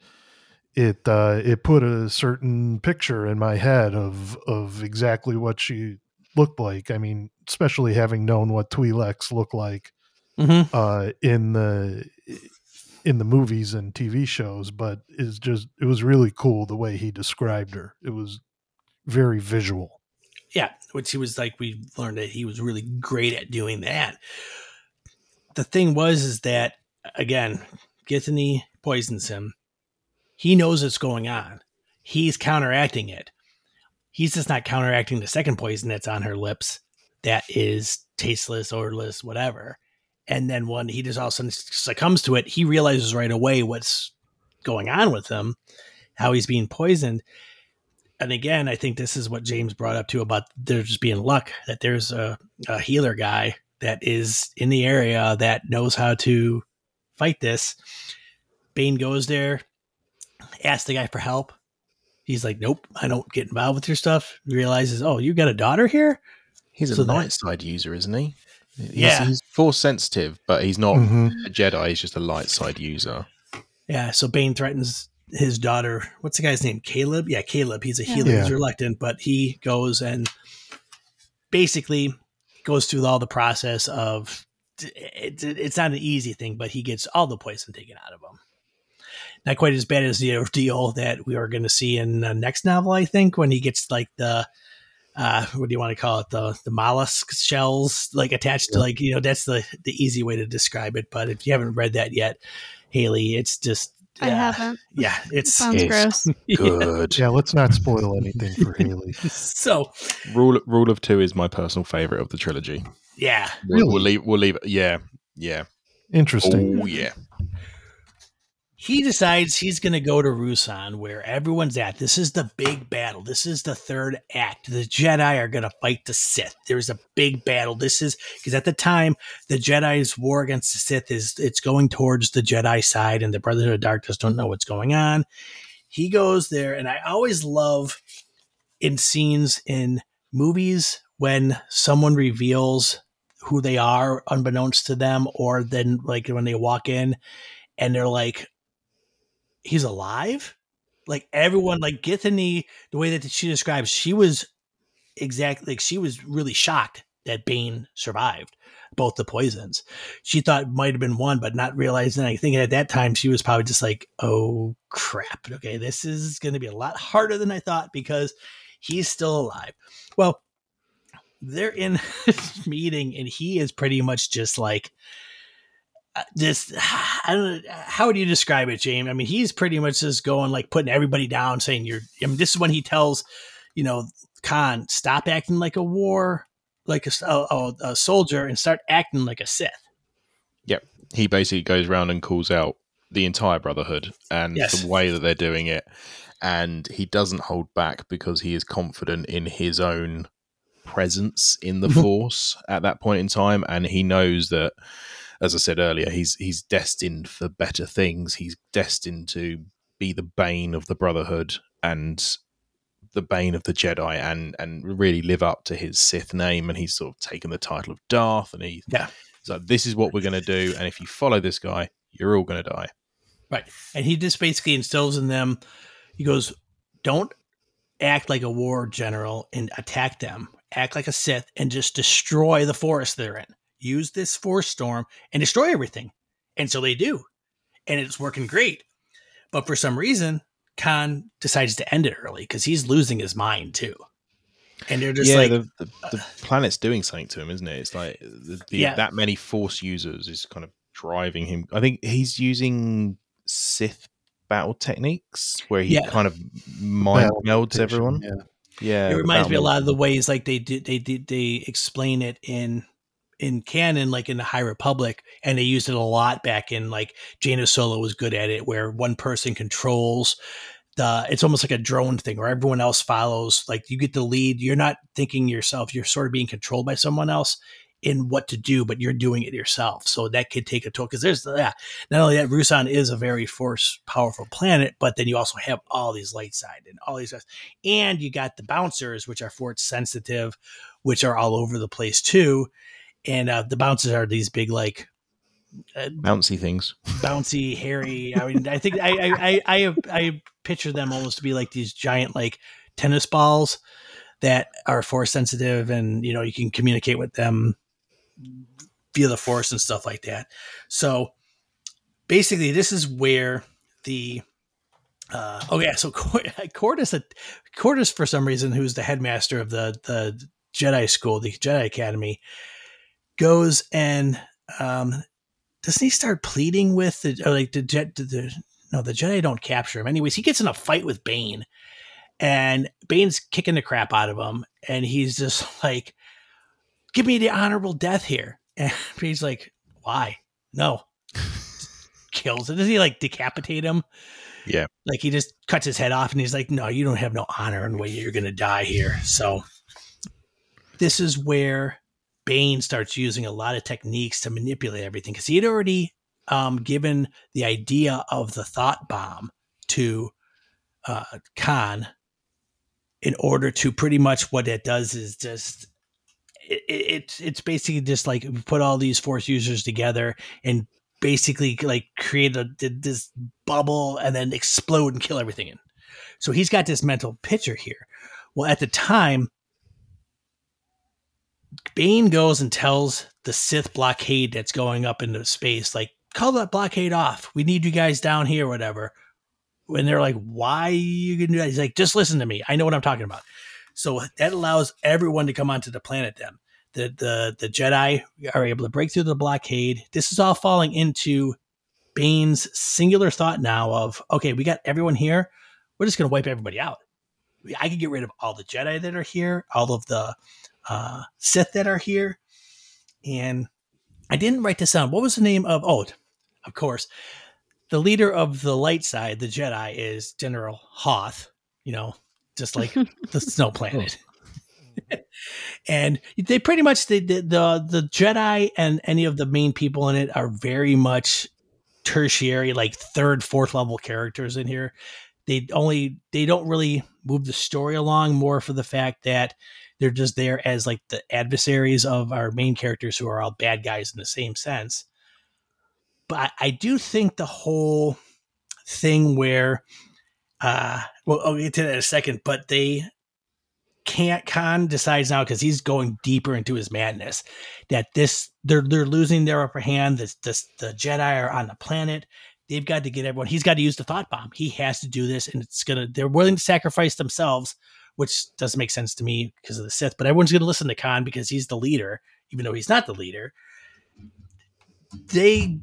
Speaker 6: it uh, it put a certain picture in my head of of exactly what she looked like. I mean, especially having known what Twi'leks look like
Speaker 7: mhm.
Speaker 6: uh, in the in the movies and TV shows, but it's just it was really cool the way he described her. It was very visual.
Speaker 7: Yeah, which he was like, we learned that he was really great at doing that. The thing was, is that again, Githany poisons him. He knows what's going on. He's counteracting it. He's just not counteracting the second poison that's on her lips that is tasteless, odorless, whatever. And then when he just all of a sudden succumbs to it, he realizes right away what's going on with him, how he's being poisoned and again, I think this is what James brought up too about there just being luck that there's a, a healer guy that is in the area that knows how to fight this. Bane goes there, asks the guy for help. He's like, "Nope, I don't get involved with your stuff." He realizes, "Oh, you got a daughter here."
Speaker 1: He's a
Speaker 7: So that-
Speaker 1: light side user, isn't he? He's,
Speaker 7: Yeah.
Speaker 1: he's force sensitive, but he's not
Speaker 6: Mhm.
Speaker 1: a Jedi. He's just a light side user.
Speaker 7: Yeah, so Bane threatens his daughter. What's the guy's name? Caleb? Yeah, Caleb. He's a
Speaker 5: Yeah.
Speaker 7: healer. He's reluctant, but he goes and basically goes through all the process of it, it- it's not an easy thing, but he gets all the poison taken out of him. Not quite as bad as the ordeal that we are going to see in the next novel, I think, when he gets like the uh, what do you want to call it? The the mollusk shells like attached to like you know that's the the easy way to describe it. But if you haven't read that yet, Haley, it's just
Speaker 5: I
Speaker 7: uh,
Speaker 5: haven't.
Speaker 7: yeah, it's
Speaker 5: Sounds
Speaker 1: It's
Speaker 5: gross.
Speaker 1: Good.
Speaker 6: Yeah, let's not spoil anything for Haley.
Speaker 7: so
Speaker 1: Rule Rule of Two is my personal favorite of the trilogy.
Speaker 7: yeah.
Speaker 1: We'll, we'll leave. We'll leave. it. Yeah, yeah.
Speaker 6: Interesting.
Speaker 1: Oh yeah.
Speaker 7: He decides he's going to go to Ruusan where everyone's at. This is the big battle. This is the third act. The Jedi are going to fight the Sith. There's a big battle. This is because at the time the Jedi's war against the Sith is it's going towards the Jedi side, and the Brotherhood of Darkness don't know what's going on. He goes there, and I always love in scenes in movies when someone reveals who they are unbeknownst to them, or then like when they walk in and they're like, he's alive. Like everyone, like Githany, the way that she describes, she was exactly like she was really shocked that Bane survived both the poisons. She thought might have been one, but not realizing. I think at that time she was probably just like, "Oh crap! Okay, this is going to be a lot harder than I thought because he's still alive." Well, they're in this meeting, and he is pretty much just like Uh, just I don't know how would you describe it, James? I mean, he's pretty much just going like putting everybody down, saying you're. I mean, this is when he tells, you know, Kaan stop acting like a war, like a, a, a soldier, and start acting like a Sith.
Speaker 1: Yep. He basically goes around and calls out the entire Brotherhood and
Speaker 7: Yes.
Speaker 1: the way that they're doing it. And he doesn't hold back because he is confident in his own presence in the mm-hmm. Force at that point in time. And he knows that, as I said earlier, he's he's destined for better things. He's destined to be the bane of the Brotherhood and the bane of the Jedi and and really live up to his Sith name. And he's sort of taken the title of Darth and he
Speaker 7: Yeah.
Speaker 1: so this is what we're going to do, and if you follow this guy, you're all going to die.
Speaker 7: Right. And he just basically instills in them, he goes, don't act like a war general and attack them. Act like a Sith and just destroy the forest they're in. Use this force storm and destroy everything. And so they do. And it's working great. But for some reason, Kaan decides to end it early because he's losing his mind too. And they're just
Speaker 1: yeah,
Speaker 7: like,
Speaker 1: the, the, uh, the planet's doing something to him, isn't it? It's like the, the,
Speaker 7: Yeah.
Speaker 1: that many Force users is kind of driving him. I think he's using Sith battle techniques where he
Speaker 7: Yeah.
Speaker 1: kind of mind melds
Speaker 6: Teleportation,
Speaker 1: everyone.
Speaker 6: yeah.
Speaker 1: Yeah,
Speaker 7: it reminds me a lot of the ways like they did they did they explain it in in canon like in the high republic and they used it a lot back in like Jaina Solo was good at it where one person controls the it's almost like a drone thing where everyone else follows like you get the lead you're not thinking yourself you're sort of being controlled by someone else in what to do but you're doing it yourself so that could take a toll because there's yeah not only that Ruusan is a very force powerful planet but then you also have all these light side and all these and you got the bouncers which are force sensitive which are all over the place too and uh, the bouncers are these big like uh,
Speaker 1: bouncy things.
Speaker 7: bouncy, hairy. I mean, I think I I I I, have, I picture them almost to be like these giant like tennis balls that are force sensitive, and you know you can communicate with them via the force and stuff like that. So basically, this is where the uh, oh yeah, so Qordis, Qordis for some reason, who's the headmaster of the the Jedi school, the Jedi Academy, goes and um, doesn't he start pleading with the or like the jet the, the no the Jedi don't capture him. Anyways he gets in a fight with Bane and Bane's kicking the crap out of him and he's just like give me the honorable death here. And he's like why? No. Kills it does he like decapitate him?
Speaker 1: Yeah.
Speaker 7: like he just cuts his head off and he's like no you don't have no honor in the way you're gonna die here. So this is where Bane starts using a lot of techniques to manipulate everything because he had already um, given the idea of the thought bomb to uh, Kaan in order to pretty much what it does is just it, it, it's it's basically just like put all these force users together and basically like create a this bubble and then explode and kill everything in. So he's got this mental picture here. Well, at the time, Bane goes and tells the Sith blockade that's going up into space, like, call that blockade off. We need you guys down here, whatever. When they're like, why are you to do that? He's like, just listen to me. I know what I'm talking about. So that allows everyone to come onto the planet then. The, the, the Jedi are able to break through the blockade. This is all falling into Bane's singular thought now of, okay, we got everyone here. We're just to wipe everybody out. I could get rid of all the Jedi that are here, all of the uh, Sith that are here. And I didn't write this down. What was the name of? Oh, of course, the leader of the light side, the Jedi, is General Hoth. You know, just like the snow planet. and they pretty much the, the the the Jedi and any of the main people in it are very much tertiary, like third, fourth level characters in here. They only they don't really move the story along more for the fact that they're just there as like the adversaries of our main characters who are all bad guys in the same sense. But I, do think the whole thing where uh well I'll get to that in a second, but they can't Kaan decides now because he's going deeper into his madness that this they're they're losing their upper hand. This this the Jedi are on the planet. They've got to get everyone. He's got to use the thought bomb. He has to do this, and it's gonna. They're willing to sacrifice themselves, which doesn't make sense to me because of the Sith. But everyone's gonna listen to Kaan because he's the leader, even though he's not the leader. They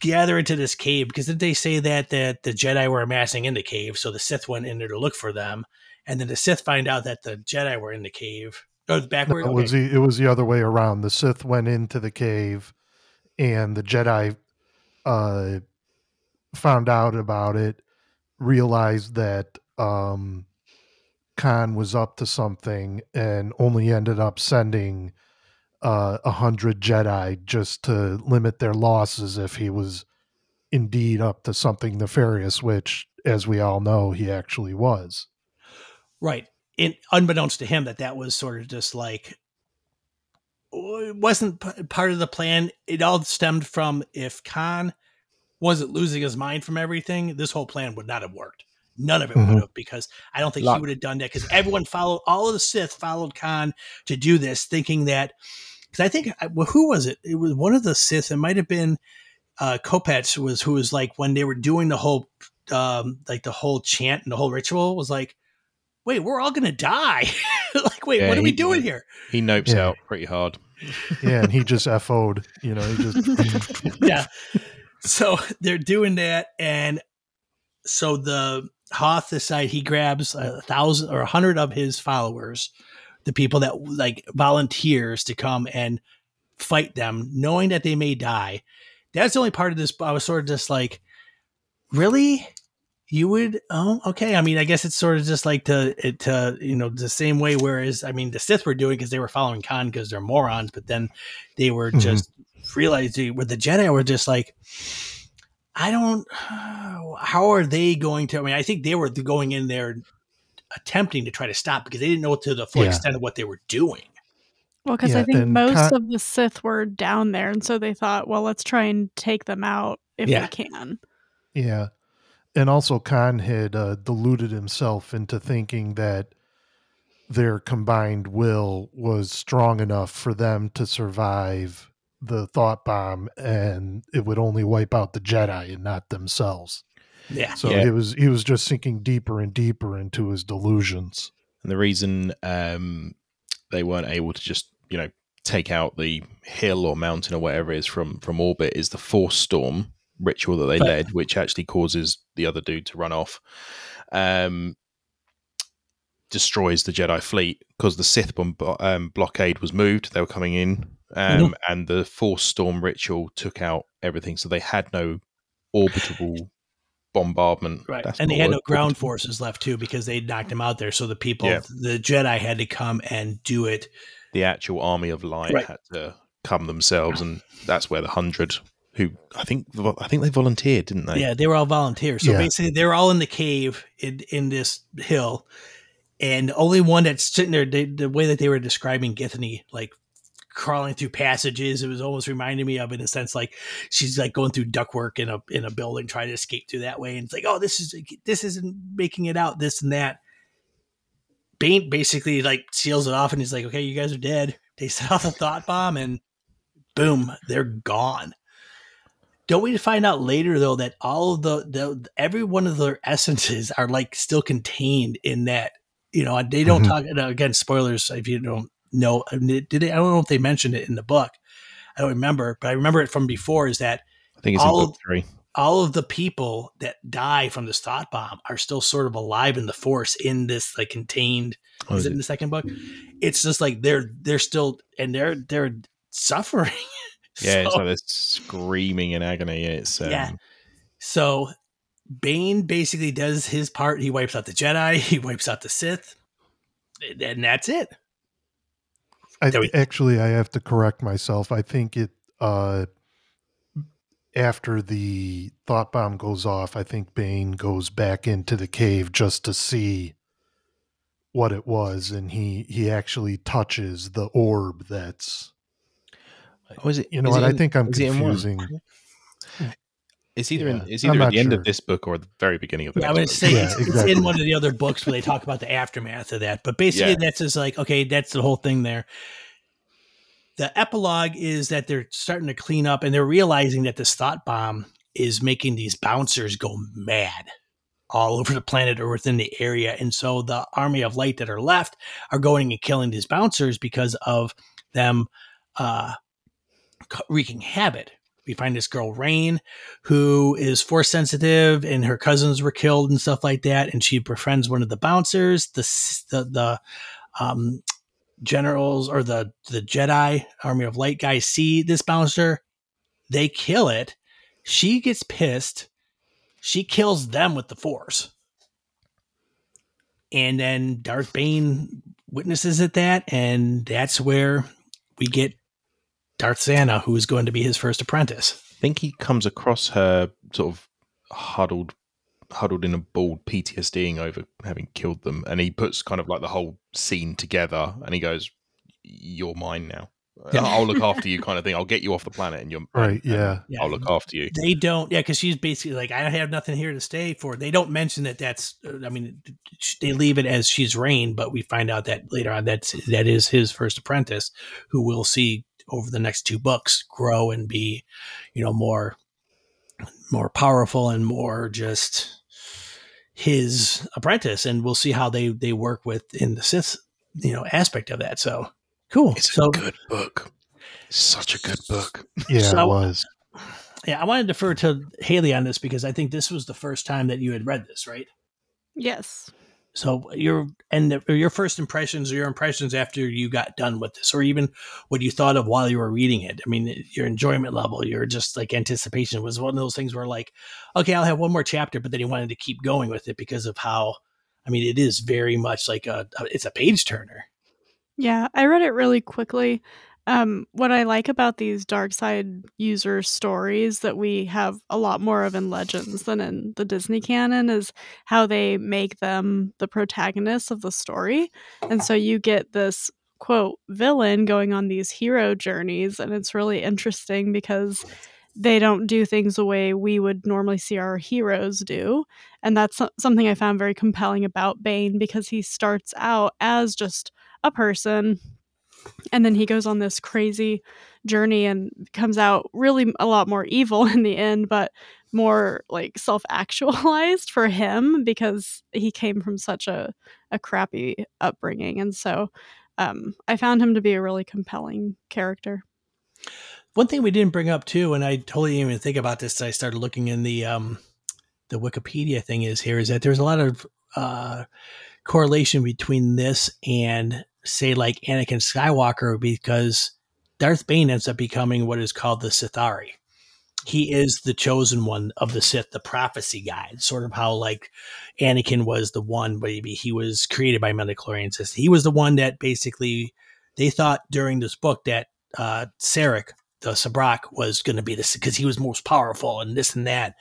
Speaker 7: gather into this cave because did they say that that the Jedi were amassing in the cave, so the Sith went in there to look for them, and then the Sith find out that the Jedi were in the cave. Oh, backward.
Speaker 6: It was
Speaker 7: Okay.
Speaker 6: the, it was the other way around. The Sith went into the cave, and the Jedi uh, found out about it, realized that um, Kaan was up to something, and only ended up sending uh, a hundred Jedi just to limit their losses if he was indeed up to something nefarious, which, as we all know, he actually was.
Speaker 7: Right. Unbeknownst to him, that that was sort of just like it wasn't p- part of the plan. It all stemmed from if Kaan wasn't losing his mind from everything, this whole plan would not have worked. None of it
Speaker 6: Mhm.
Speaker 7: would have because I don't think he would have done that because everyone followed all of the Sith followed Kaan to do this, thinking that because I think well, who was it? It was one of the Sith. It might have been uh, Kopecz was who was like when they were doing the whole um, like the whole chant and the whole ritual was like, wait, we're all gonna die. like, wait,
Speaker 1: Yeah,
Speaker 7: what are we
Speaker 1: he-
Speaker 7: doing here?
Speaker 1: He nopes
Speaker 6: Yeah.
Speaker 1: out pretty hard.
Speaker 6: Yeah, and he just FO'd, you know, he just.
Speaker 7: yeah. So they're doing that, and so the Hoth decide he grabs a thousand or a hundred of his followers, the people that like volunteers to come and fight them, knowing that they may die. That's the only part of this. I was sort of just like, really. You would oh okay I mean I guess it's sort of just like to it to you know the same way whereas I mean the Sith were doing because they were following Kaan because they're morons but then they were
Speaker 6: Mhm.
Speaker 7: just realizing with the Jedi were just like I don't how are they going to I mean I think they were going in there attempting to try to stop because they didn't know to the full
Speaker 6: Yeah.
Speaker 7: extent of what they were doing
Speaker 5: Well, because
Speaker 6: Yeah,
Speaker 5: I think most
Speaker 6: Kaan-
Speaker 5: of the Sith were down there, and so they thought, well, let's try and take them out if
Speaker 7: Yeah.
Speaker 5: we can.
Speaker 6: Yeah. And also, Kaan had uh, deluded himself into thinking that their combined will was strong enough for them to survive the thought bomb and it would only wipe out the Jedi and not themselves.
Speaker 7: yeah
Speaker 6: So
Speaker 1: Yeah.
Speaker 6: he was he was just sinking deeper and deeper into his delusions.
Speaker 1: And the reason um, they weren't able to just, you know, take out the hill or mountain or whatever it is from from orbit is the force storm ritual that they
Speaker 7: But-
Speaker 1: led, which actually causes the other dude to run off. Um, destroys the Jedi fleet because the Sith bomb- um, blockade was moved. They were coming in, um,
Speaker 7: Mhm.
Speaker 1: and the force storm ritual took out everything. So they had no orbitable bombardment.
Speaker 7: Right.
Speaker 1: That's
Speaker 7: and they had no ground forces left too because they knocked them out there. So the people,
Speaker 1: Yeah.
Speaker 7: the Jedi had to come and do it.
Speaker 1: the actual army of light
Speaker 7: Right.
Speaker 1: had to come themselves, and that's where the hundred who I think I think they volunteered, didn't they?
Speaker 7: Yeah, they were all volunteers. So
Speaker 6: Yeah.
Speaker 7: basically, they're all in the cave in, in this hill. And only one that's sitting there, they, the way that they were describing Githany, like crawling through passages, it was almost reminding me of in a sense like she's like going through ductwork in a in a building trying to escape through that way. And it's like, oh, this is this isn't making it out, this and that. Bane basically like seals it off and he's like, okay, you guys are dead. They set off a thought bomb and boom, they're gone. Don't we find out later though that all of the, the every one of their essences are like still contained in that you know they don't
Speaker 6: Mhm.
Speaker 7: talk again spoilers if you don't mean, did they I don't know if they mentioned it in the book I don't remember but I remember it from before is that
Speaker 1: I think it's
Speaker 7: all
Speaker 1: in
Speaker 7: of-
Speaker 1: book three.
Speaker 7: all of the people that die from this thought bomb are still sort of alive in the force in this like contained
Speaker 1: Oh,
Speaker 7: is
Speaker 1: is
Speaker 7: it in the second book it's just like they're they're still and they're they're suffering
Speaker 1: Yeah, it's
Speaker 7: So-
Speaker 1: like they're screaming in agony. It's um,
Speaker 7: Yeah. So Bane basically does his part. He wipes out the Jedi, he wipes out the Sith, and that's it.
Speaker 6: I
Speaker 7: we-
Speaker 6: actually I have to correct myself. I think it uh after the thought bomb goes off, I think Bane goes back into the cave just to see what it was and he he actually touches the orb that's
Speaker 1: Oh, is it?
Speaker 6: you know what
Speaker 1: it
Speaker 6: I think I'm
Speaker 1: is it in one?
Speaker 6: confusing.
Speaker 1: It's either in it's either at
Speaker 6: not
Speaker 1: the end of this book or the very beginning of the
Speaker 7: Yeah, I
Speaker 1: next
Speaker 7: would
Speaker 1: book.
Speaker 7: say
Speaker 6: Yeah,
Speaker 7: it's, it's in one of the other books where they talk about the aftermath of that. But basically,
Speaker 1: Yeah.
Speaker 7: that's just like, okay, that's the whole thing there. The epilogue is that they're starting to clean up and they're realizing that this thought bomb is making these bouncers go mad all over the planet or within the area. And so the army of light that are left are going and killing these bouncers because of them uh, wreaking havoc. We find this girl Rain, who is force sensitive, and her cousins were killed and stuff like that, and she befriends one of the bouncers. The the the um, generals or the the Jedi Army of Light guys see this bouncer, they kill it. She gets pissed. She kills them with the Force, and then Darth Bane witnesses at that, and that's where we get Darth Zannah, who is going to be his first apprentice.
Speaker 1: I think he comes across her sort of huddled huddled in a ball PTSDing over having killed them and he puts kind of like the whole scene together and he goes you're mine now
Speaker 7: Yeah.
Speaker 1: I'll look after you kind of thing I'll get you off the planet and you're
Speaker 6: Right,
Speaker 1: and
Speaker 6: yeah.
Speaker 7: Yeah.
Speaker 1: I'll look after you
Speaker 7: They don't, yeah, because she's basically like, I have nothing here to stay for. They don't mention that that's, uh, I mean, they leave it as she's Rain, but we find out that later on that's that is his first apprentice, who we'll see over the next two books grow and be, you know, more more powerful and more just his apprentice, and we'll see how they they work with in the Sith, you know, aspect of that. So cool.
Speaker 1: it's
Speaker 7: so
Speaker 1: a good book such a good book
Speaker 6: Yeah,
Speaker 7: So-
Speaker 6: it was.
Speaker 7: yeah, I want to defer to Haley on this because I think this was the first time that you had read this, right?
Speaker 5: Yes.
Speaker 7: So your and the, your first impressions, or your impressions after you got done with this, or even what you thought of while you were reading it. I mean, your enjoyment level, your just like anticipation was one of those things where like, okay, I'll have one more chapter, but then you wanted to keep going with it because of how, I mean, it is very much like a it's a page turner.
Speaker 5: Yeah, I read it really quickly. Um, what I like about these dark side user stories that we have a lot more of in Legends than in the Disney canon is how they make them the protagonists of the story. And so you get this quote villain going on these hero journeys, and it's really interesting because they don't do things the way we would normally see our heroes do. And that's something I found very compelling about Bane because he starts out as just a person and then he goes on this crazy journey and comes out really a lot more evil in the end but more like self-actualized for him because he came from such a, a crappy upbringing and so um, i found him to be a really compelling character
Speaker 7: One thing we didn't bring up too, and I totally didn't even think about this. I started looking in the um, the Wikipedia thing is here is that there's a lot of uh, correlation between this and say like Anakin Skywalker because Darth Bane ends up becoming what is called the Sith'ari. He is the chosen one of the Sith, the prophecy guide, sort of how like Anakin was the one, maybe he was created by midichlorians. He was the one that basically they thought during this book that uh, Sirak, the Zabrak, was going to be this because he was most powerful and this and that.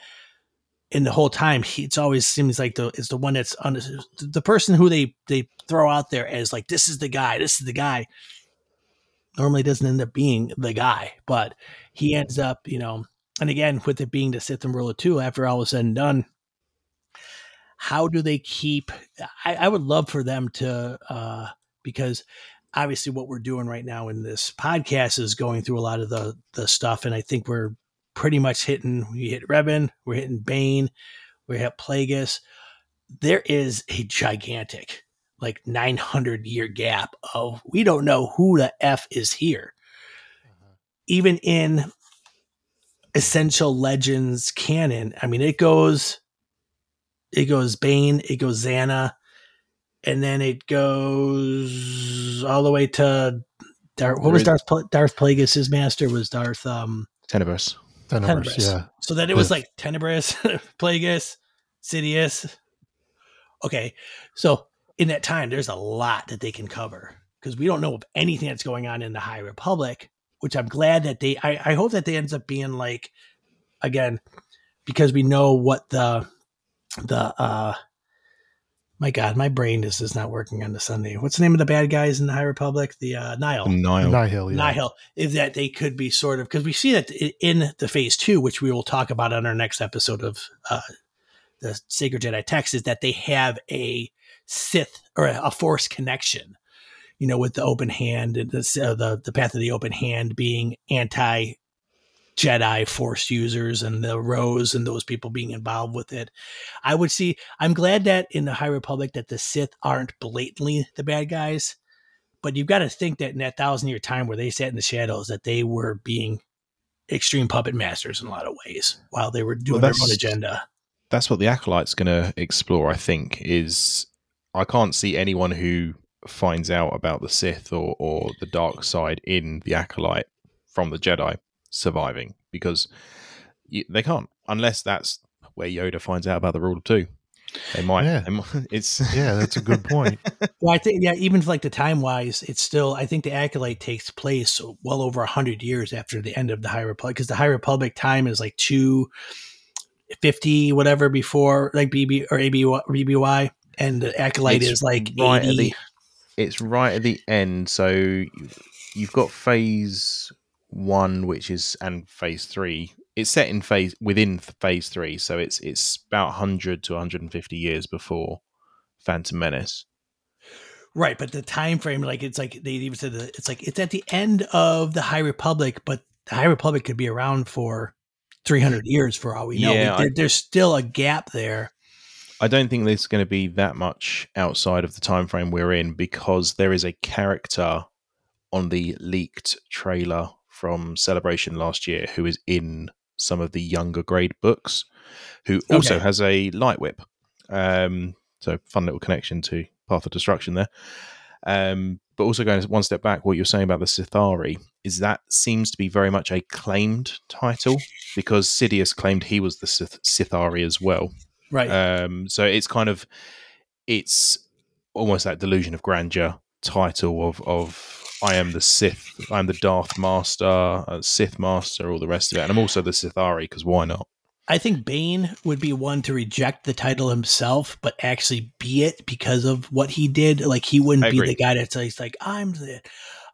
Speaker 7: And the whole time, he, it's always seems like the it's the one that's on the person who they they throw out there as like this is the guy, this is the guy. Normally doesn't end up being the guy, but he ends up, you know. And again, with it being the Sith and Ruler too, after all is said and done, how do they keep? I, I would love for them to, uh, because obviously what we're doing right now in this podcast is going through a lot of the the stuff, and I think we're pretty much hitting. We hit Revan, we're hitting Bane, we hit Plagueis. There is a gigantic, like 900 year gap of we don't know who the f is here. Even in essential legends canon, I mean, it goes, it goes Bane, it goes Zannah, and then it goes all the way to Darth. What was Darth? Darth Plagueis' master was Darth. Um,
Speaker 1: Tenebrous
Speaker 6: Tenebrous,
Speaker 7: Tenebrous.
Speaker 6: yeah.
Speaker 7: So then it was
Speaker 6: Yeah.
Speaker 7: like Tenebrous, Plagueis, Sidious. Okay, so in that time, there's a lot that they can cover because we don't know of anything that's going on in the High Republic. Which I'm glad that they. I, I hope that they ends up being like, again, because we know what the the uh my god my brain is is not working on the sunday what's the name of the bad guys in the high republic the uh nile
Speaker 1: Nile.
Speaker 6: Nihil, yeah.
Speaker 7: Nihil, is that they could be sort of because we see that in the phase two, which we will talk about on our next episode of uh, the Sacred Jedi text, is that they have a Sith or a, a Force connection. You know, with the open hand and the uh, the the path of the open hand being anti Jedi Force users and the Rose and those people being involved with it. I would see. I'm glad that in the High Republic that the Sith aren't blatantly the bad guys but you've got to think that in that thousand year time where they sat in the shadows that they were being extreme puppet masters in a lot of ways while they were doing
Speaker 1: Well,
Speaker 7: their own agenda.
Speaker 1: That's what the acolyte's going to explore. I think is I can't see anyone who finds out about the Sith or or the dark side in the acolyte from the Jedi surviving because y they can't unless that's where Yoda finds out about the rule of two. They might.
Speaker 6: Yeah.
Speaker 1: they might- it's
Speaker 6: Yeah, that's a good point.
Speaker 7: Well, I think yeah, even like the time wise, it's still I think the acolyte takes place well over a hundred years after the end of the High Republic because the High Republic time is like two fifty whatever before like BB or AB or BBY, and the acolyte
Speaker 1: It's
Speaker 7: is like
Speaker 1: right at the it's right at the end. So you've got phase one, which is and phase three. It's set in phase within phase three, so it's it's about hundred to one hundred and fifty years before Phantom Menace.
Speaker 7: Right, but the time frame, like it's like they even said that it's like it's at the end of the High Republic, but the High Republic could be around for three hundred years for all we know.
Speaker 1: Yeah,
Speaker 7: There-
Speaker 1: I-
Speaker 7: there's still a gap there.
Speaker 1: I don't think there's going to be that much outside of the time frame we're in because there is a character on the leaked trailer from Celebration last year who is in some of the younger grade books, who also
Speaker 7: Okay.
Speaker 1: has a light whip. Um, so fun little connection to Path of Destruction there. Um, but also going one step back, what you're saying about the Sith'ari is that seems to be very much a claimed title because Sidious claimed he was the Sith- Sith'ari as well.
Speaker 7: Right.
Speaker 1: Um, so it's kind of it's almost that delusion of grandeur title of of I am the Sith, I'm the Darth Master, uh, Sith Master, all the rest of it, and I'm also the Sith'ari because why not?
Speaker 7: I think Bane would be one to reject the title himself, but actually be it because of what he did. Like he wouldn't be the guy that's like, like I'm the.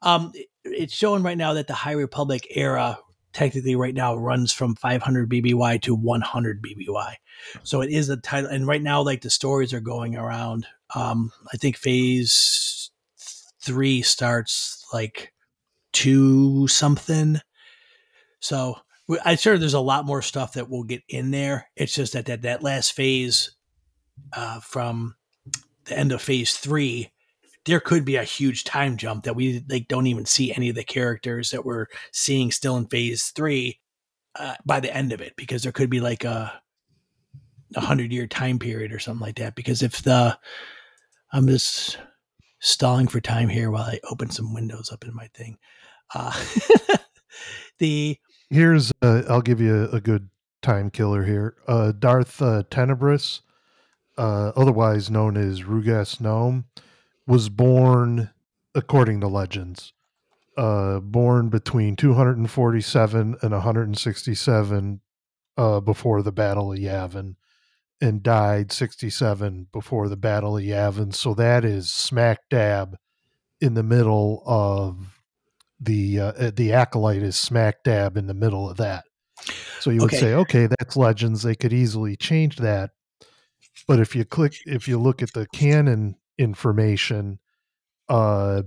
Speaker 7: Um, it's showing right now that the High Republic era technically right now runs from 500 BBY to 100 BBY. So it is a title, and right now like the stories are going around. Um, I think Phase three starts like two something. So I'm sure there's a lot more stuff that we'll get in there. It's just that that, that last phase uh, from the end of phase three, there could be a huge time jump that we like don't even see any of the characters that we're seeing still in phase three uh, by the end of it because there could be like a a hundred year time period or something like that. Because if the I'm just stalling for time here while I open some windows up in my thing. Uh, the
Speaker 6: Here's uh, I'll give you a, a good time killer here. Uh, Darth uh, Tenebrous, uh, otherwise known as Rugess Nome, was born, according to legends, uh, born between 247 and 167 uh, before the Battle of Yavin, and died 67 before the Battle of Yavin. So that is smack dab in the middle of the uh, the acolyte is smack dab in the middle of that. So you would
Speaker 7: Okay.
Speaker 6: say, okay, that's legends. They could easily change that. But if you click, if you look at the canon information, uh,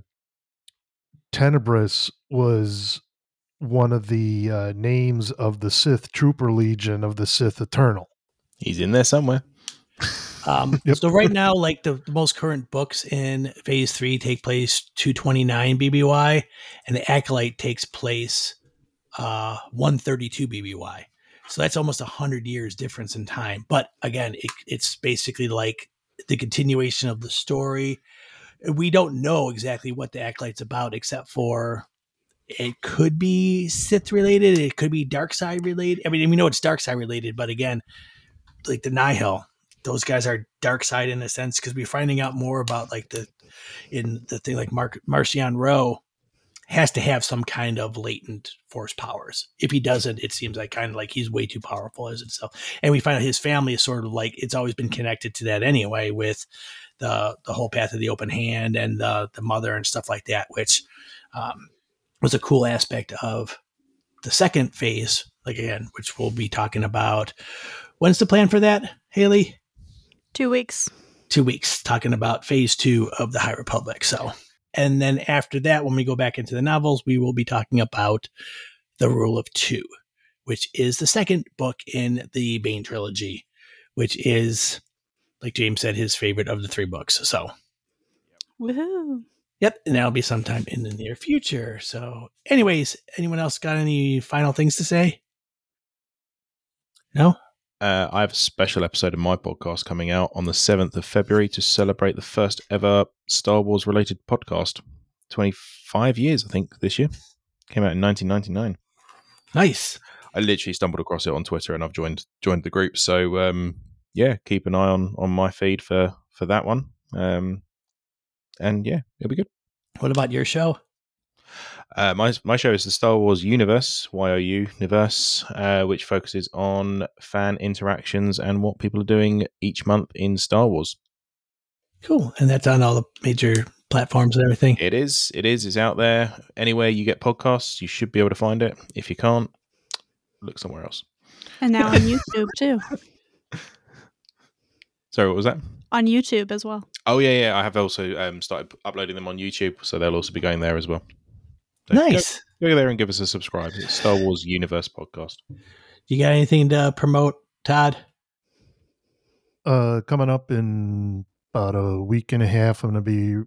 Speaker 6: Tenebrous was one of the uh, names of the Sith Trooper Legion of the Sith Eternal.
Speaker 1: He's in there somewhere.
Speaker 7: Um,
Speaker 6: Yep.
Speaker 7: So right now, like the, the most current books in Phase Three take place 229 BBY, and the Acolyte takes place uh, 132 BBY. So that's almost a hundred years difference in time. But again, it, it's basically like the continuation of the story. We don't know exactly what the Acolyte's about, except for it could be Sith related, it could be Dark Side related. I mean, we know it's Dark Side related, but again, like the Nihil, those guys are dark side in a sense because we're finding out more about like the in the thing like Mark Marchion Ro has to have some kind of latent force powers. If he doesn't, it seems like kind of like he's way too powerful as itself. And we find out his family is sort of like it's always been connected to that anyway with the the whole path of the open hand and the the mother and stuff like that, which um, was a cool aspect of the second phase. Like again, which we'll be talking about. When's the plan for that, Haley?
Speaker 5: Two weeks.
Speaker 7: two weeks talking about phase two of the High Republic. So, and then after that, when we go back into the novels, we will be talking about the Rule of Two, which is the second book in the Bane trilogy, which is, like James said, his favorite of the three books. So,
Speaker 5: Woohoo.
Speaker 7: Yep, and that'll be sometime in the near future. So, anyways, anyone else got any final things to say? No?
Speaker 1: Uh, I have a special episode of my podcast coming out on the 7th of February to celebrate the first ever Star Wars related podcast. 25 years, I think, this year. Came out in 1999.
Speaker 7: Nice.
Speaker 1: I literally stumbled across it on Twitter and I've joined joined the group. So um, yeah, keep an eye on on my feed for for that one. Um, and yeah, it'll be good.
Speaker 7: What about your show?
Speaker 1: Uh, my my show is the Star Wars Universe (YOU) Universe, uh, which focuses on fan interactions and what people are doing each month in Star Wars.
Speaker 7: Cool, and that's on all the major platforms and everything.
Speaker 1: It is. It is. It's out there. Anywhere you get podcasts, you should be able to find it. If you can't, look somewhere else.
Speaker 5: And now on YouTube too.
Speaker 1: Sorry, what was that?
Speaker 5: On YouTube as well.
Speaker 1: Oh yeah, yeah. I have also um, started uploading them on YouTube, so they'll also be going there as well. So
Speaker 7: Nice.
Speaker 1: Go, go there and give us a subscribe. It's Star Wars Universe podcast.
Speaker 7: You got anything to promote, Todd?
Speaker 6: Uh, coming up in about a week and a half, I'm going to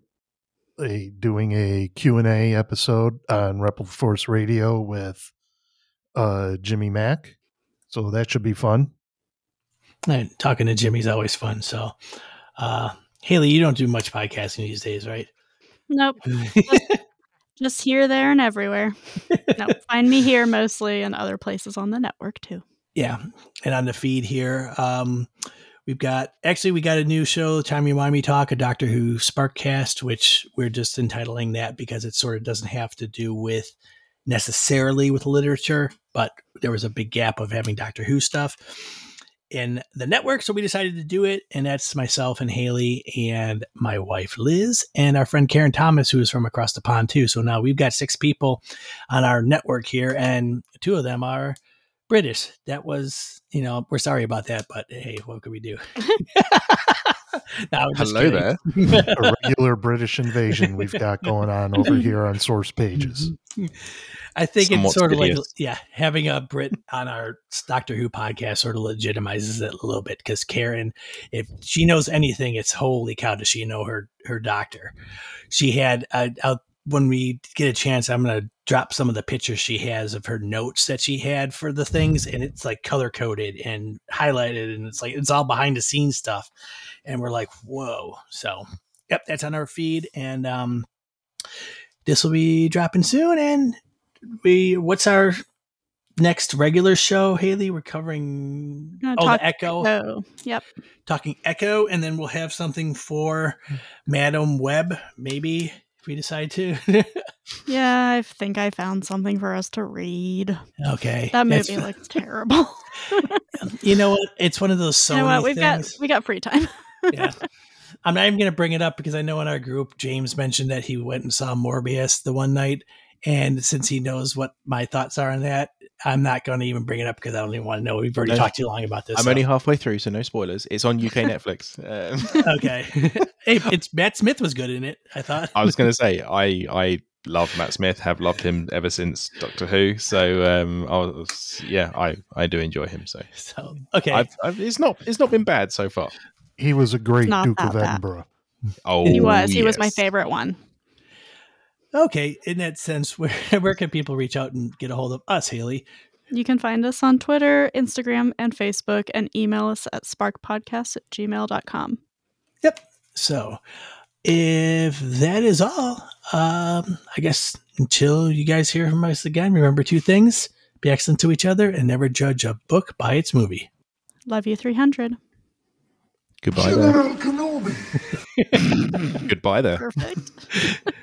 Speaker 6: be a, doing a Q&A episode on Rebel Force Radio with uh, Jimmy Mac. So that should be fun.
Speaker 7: And talking to Jimmy's always fun. So, uh, Haley, you don't do much podcasting these days, right?
Speaker 5: Nope. Just, here, there, and everywhere. no, find me here mostly and other places on the network too.
Speaker 7: Yeah, and on the feed here, um, we've got actually we got a new show, Time You Mind Me Talk, a Doctor Who Sparkcast, which we're just entitling that because it sort of doesn't have to do with necessarily with literature, but there was a big gap of having Doctor Who stuff in the network, so we decided to do it, and that's myself and Haley and my wife Liz and our friend Karen Thomas, who is from across the pond too. So now we've got six people on our network here, and two of them are British. That was, you know, we're sorry about that, but hey, what could we do? No,
Speaker 1: Hello there.
Speaker 6: a regular British invasion we've got going on over here on source pages.
Speaker 7: I think
Speaker 1: Somewhat
Speaker 7: it's sort of like, yeah, having a Brit on our Doctor Who podcast sort of legitimizes it a little bit because Karen, if she knows anything, it's holy cow, does she know her her doctor? She had, uh, I'll, when we get a chance, I'm going to drop some of the pictures she has of her notes that she had for the things, and it's like color coded and highlighted, and it's like it's all behind the scenes stuff, and we're like, whoa! So, yep, that's on our feed, and um, this will be dropping soon, and we what's our next regular show haley we're covering oh the echo
Speaker 5: Echo. Yep.
Speaker 7: talking echo and then we'll have something for madam web maybe if we decide to
Speaker 5: Yeah, I think I found something for us to read.
Speaker 7: okay
Speaker 5: That movie looks terrible.
Speaker 7: you know what it's one of those Sony
Speaker 5: you know what? We've
Speaker 7: things.
Speaker 5: got we got free time.
Speaker 7: Yeah i'm not even going to bring it up because i know in our group james mentioned that he went and saw morbius the one night and since he knows what my thoughts are on that i'm not going to even bring it up because i don't even want to know we've already
Speaker 1: No.
Speaker 7: talked too long about this
Speaker 1: I'm
Speaker 7: so-
Speaker 1: only halfway through, so no spoilers. It's on UK Netflix. Um,
Speaker 7: okay. hey, it's Matt Smith was good in it. I thought.
Speaker 1: I was going to say I I love Matt Smith. Have loved him ever since Doctor Who. So um, I was yeah, I I do enjoy him. So
Speaker 7: So okay,
Speaker 1: I've, I've, it's not it's not been bad so far.
Speaker 6: He was a great Duke of
Speaker 5: bad.
Speaker 6: Edinburgh.
Speaker 1: Oh,
Speaker 5: he was. He was my favorite one.
Speaker 7: okay. In that sense, where where can people reach out and get a hold of us, Haley?
Speaker 5: You can find us on Twitter, Instagram, and Facebook, and email us at sparkpodcast at gmail.com.
Speaker 7: Yep. So, if that is all, um, I guess until you guys hear from us again, remember two things: be excellent to each other and never judge a book by its movie.
Speaker 5: Love you 300.
Speaker 1: Goodbye there. Goodbye there.
Speaker 5: Perfect.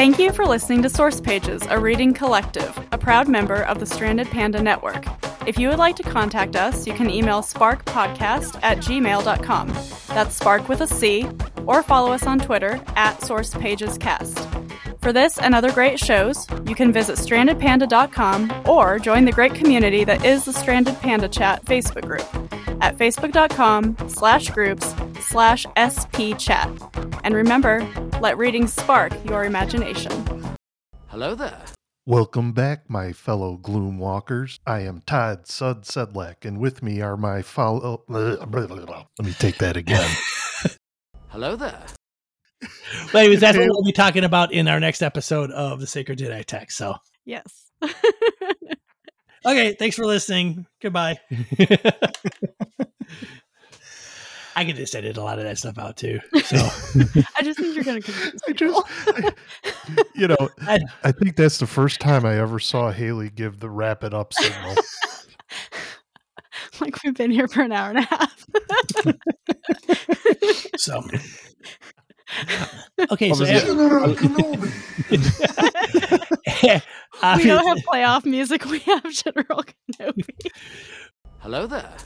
Speaker 5: Thank you for listening to Source Pages, a reading collective, a proud member of the Stranded Panda Network. If you would like to contact us, you can email sparkpodcast at gmail.com. That's spark with a C, or follow us on Twitter at SourcePagesCast. For this and other great shows, you can visit strandedpanda.com or join the great community that is the Stranded Panda Chat Facebook group at facebook.com slash groups slash spchat. And remember, let reading spark your imagination.
Speaker 11: Hello there.
Speaker 6: Welcome back, my fellow gloom walkers. I am Todd Sud Sedlacek, and with me are my follow. Let me take that again.
Speaker 11: Hello there.
Speaker 7: Well, anyways, that's what we'll be talking about in our next episode of the Sacred Jedi Text. So,
Speaker 5: Yes.
Speaker 7: okay, thanks for listening. Goodbye. I can just edit a lot of that stuff out too. So,
Speaker 5: I just think you're going to confuse
Speaker 6: I
Speaker 5: people.
Speaker 6: you know,
Speaker 7: I-
Speaker 6: I think that's the first time I ever saw Haley give the wrap it up signal.
Speaker 5: like we've been here for an hour and a half.
Speaker 7: so okay. So,
Speaker 5: we don't have playoff music. We have General Kenobi.
Speaker 11: Hello there.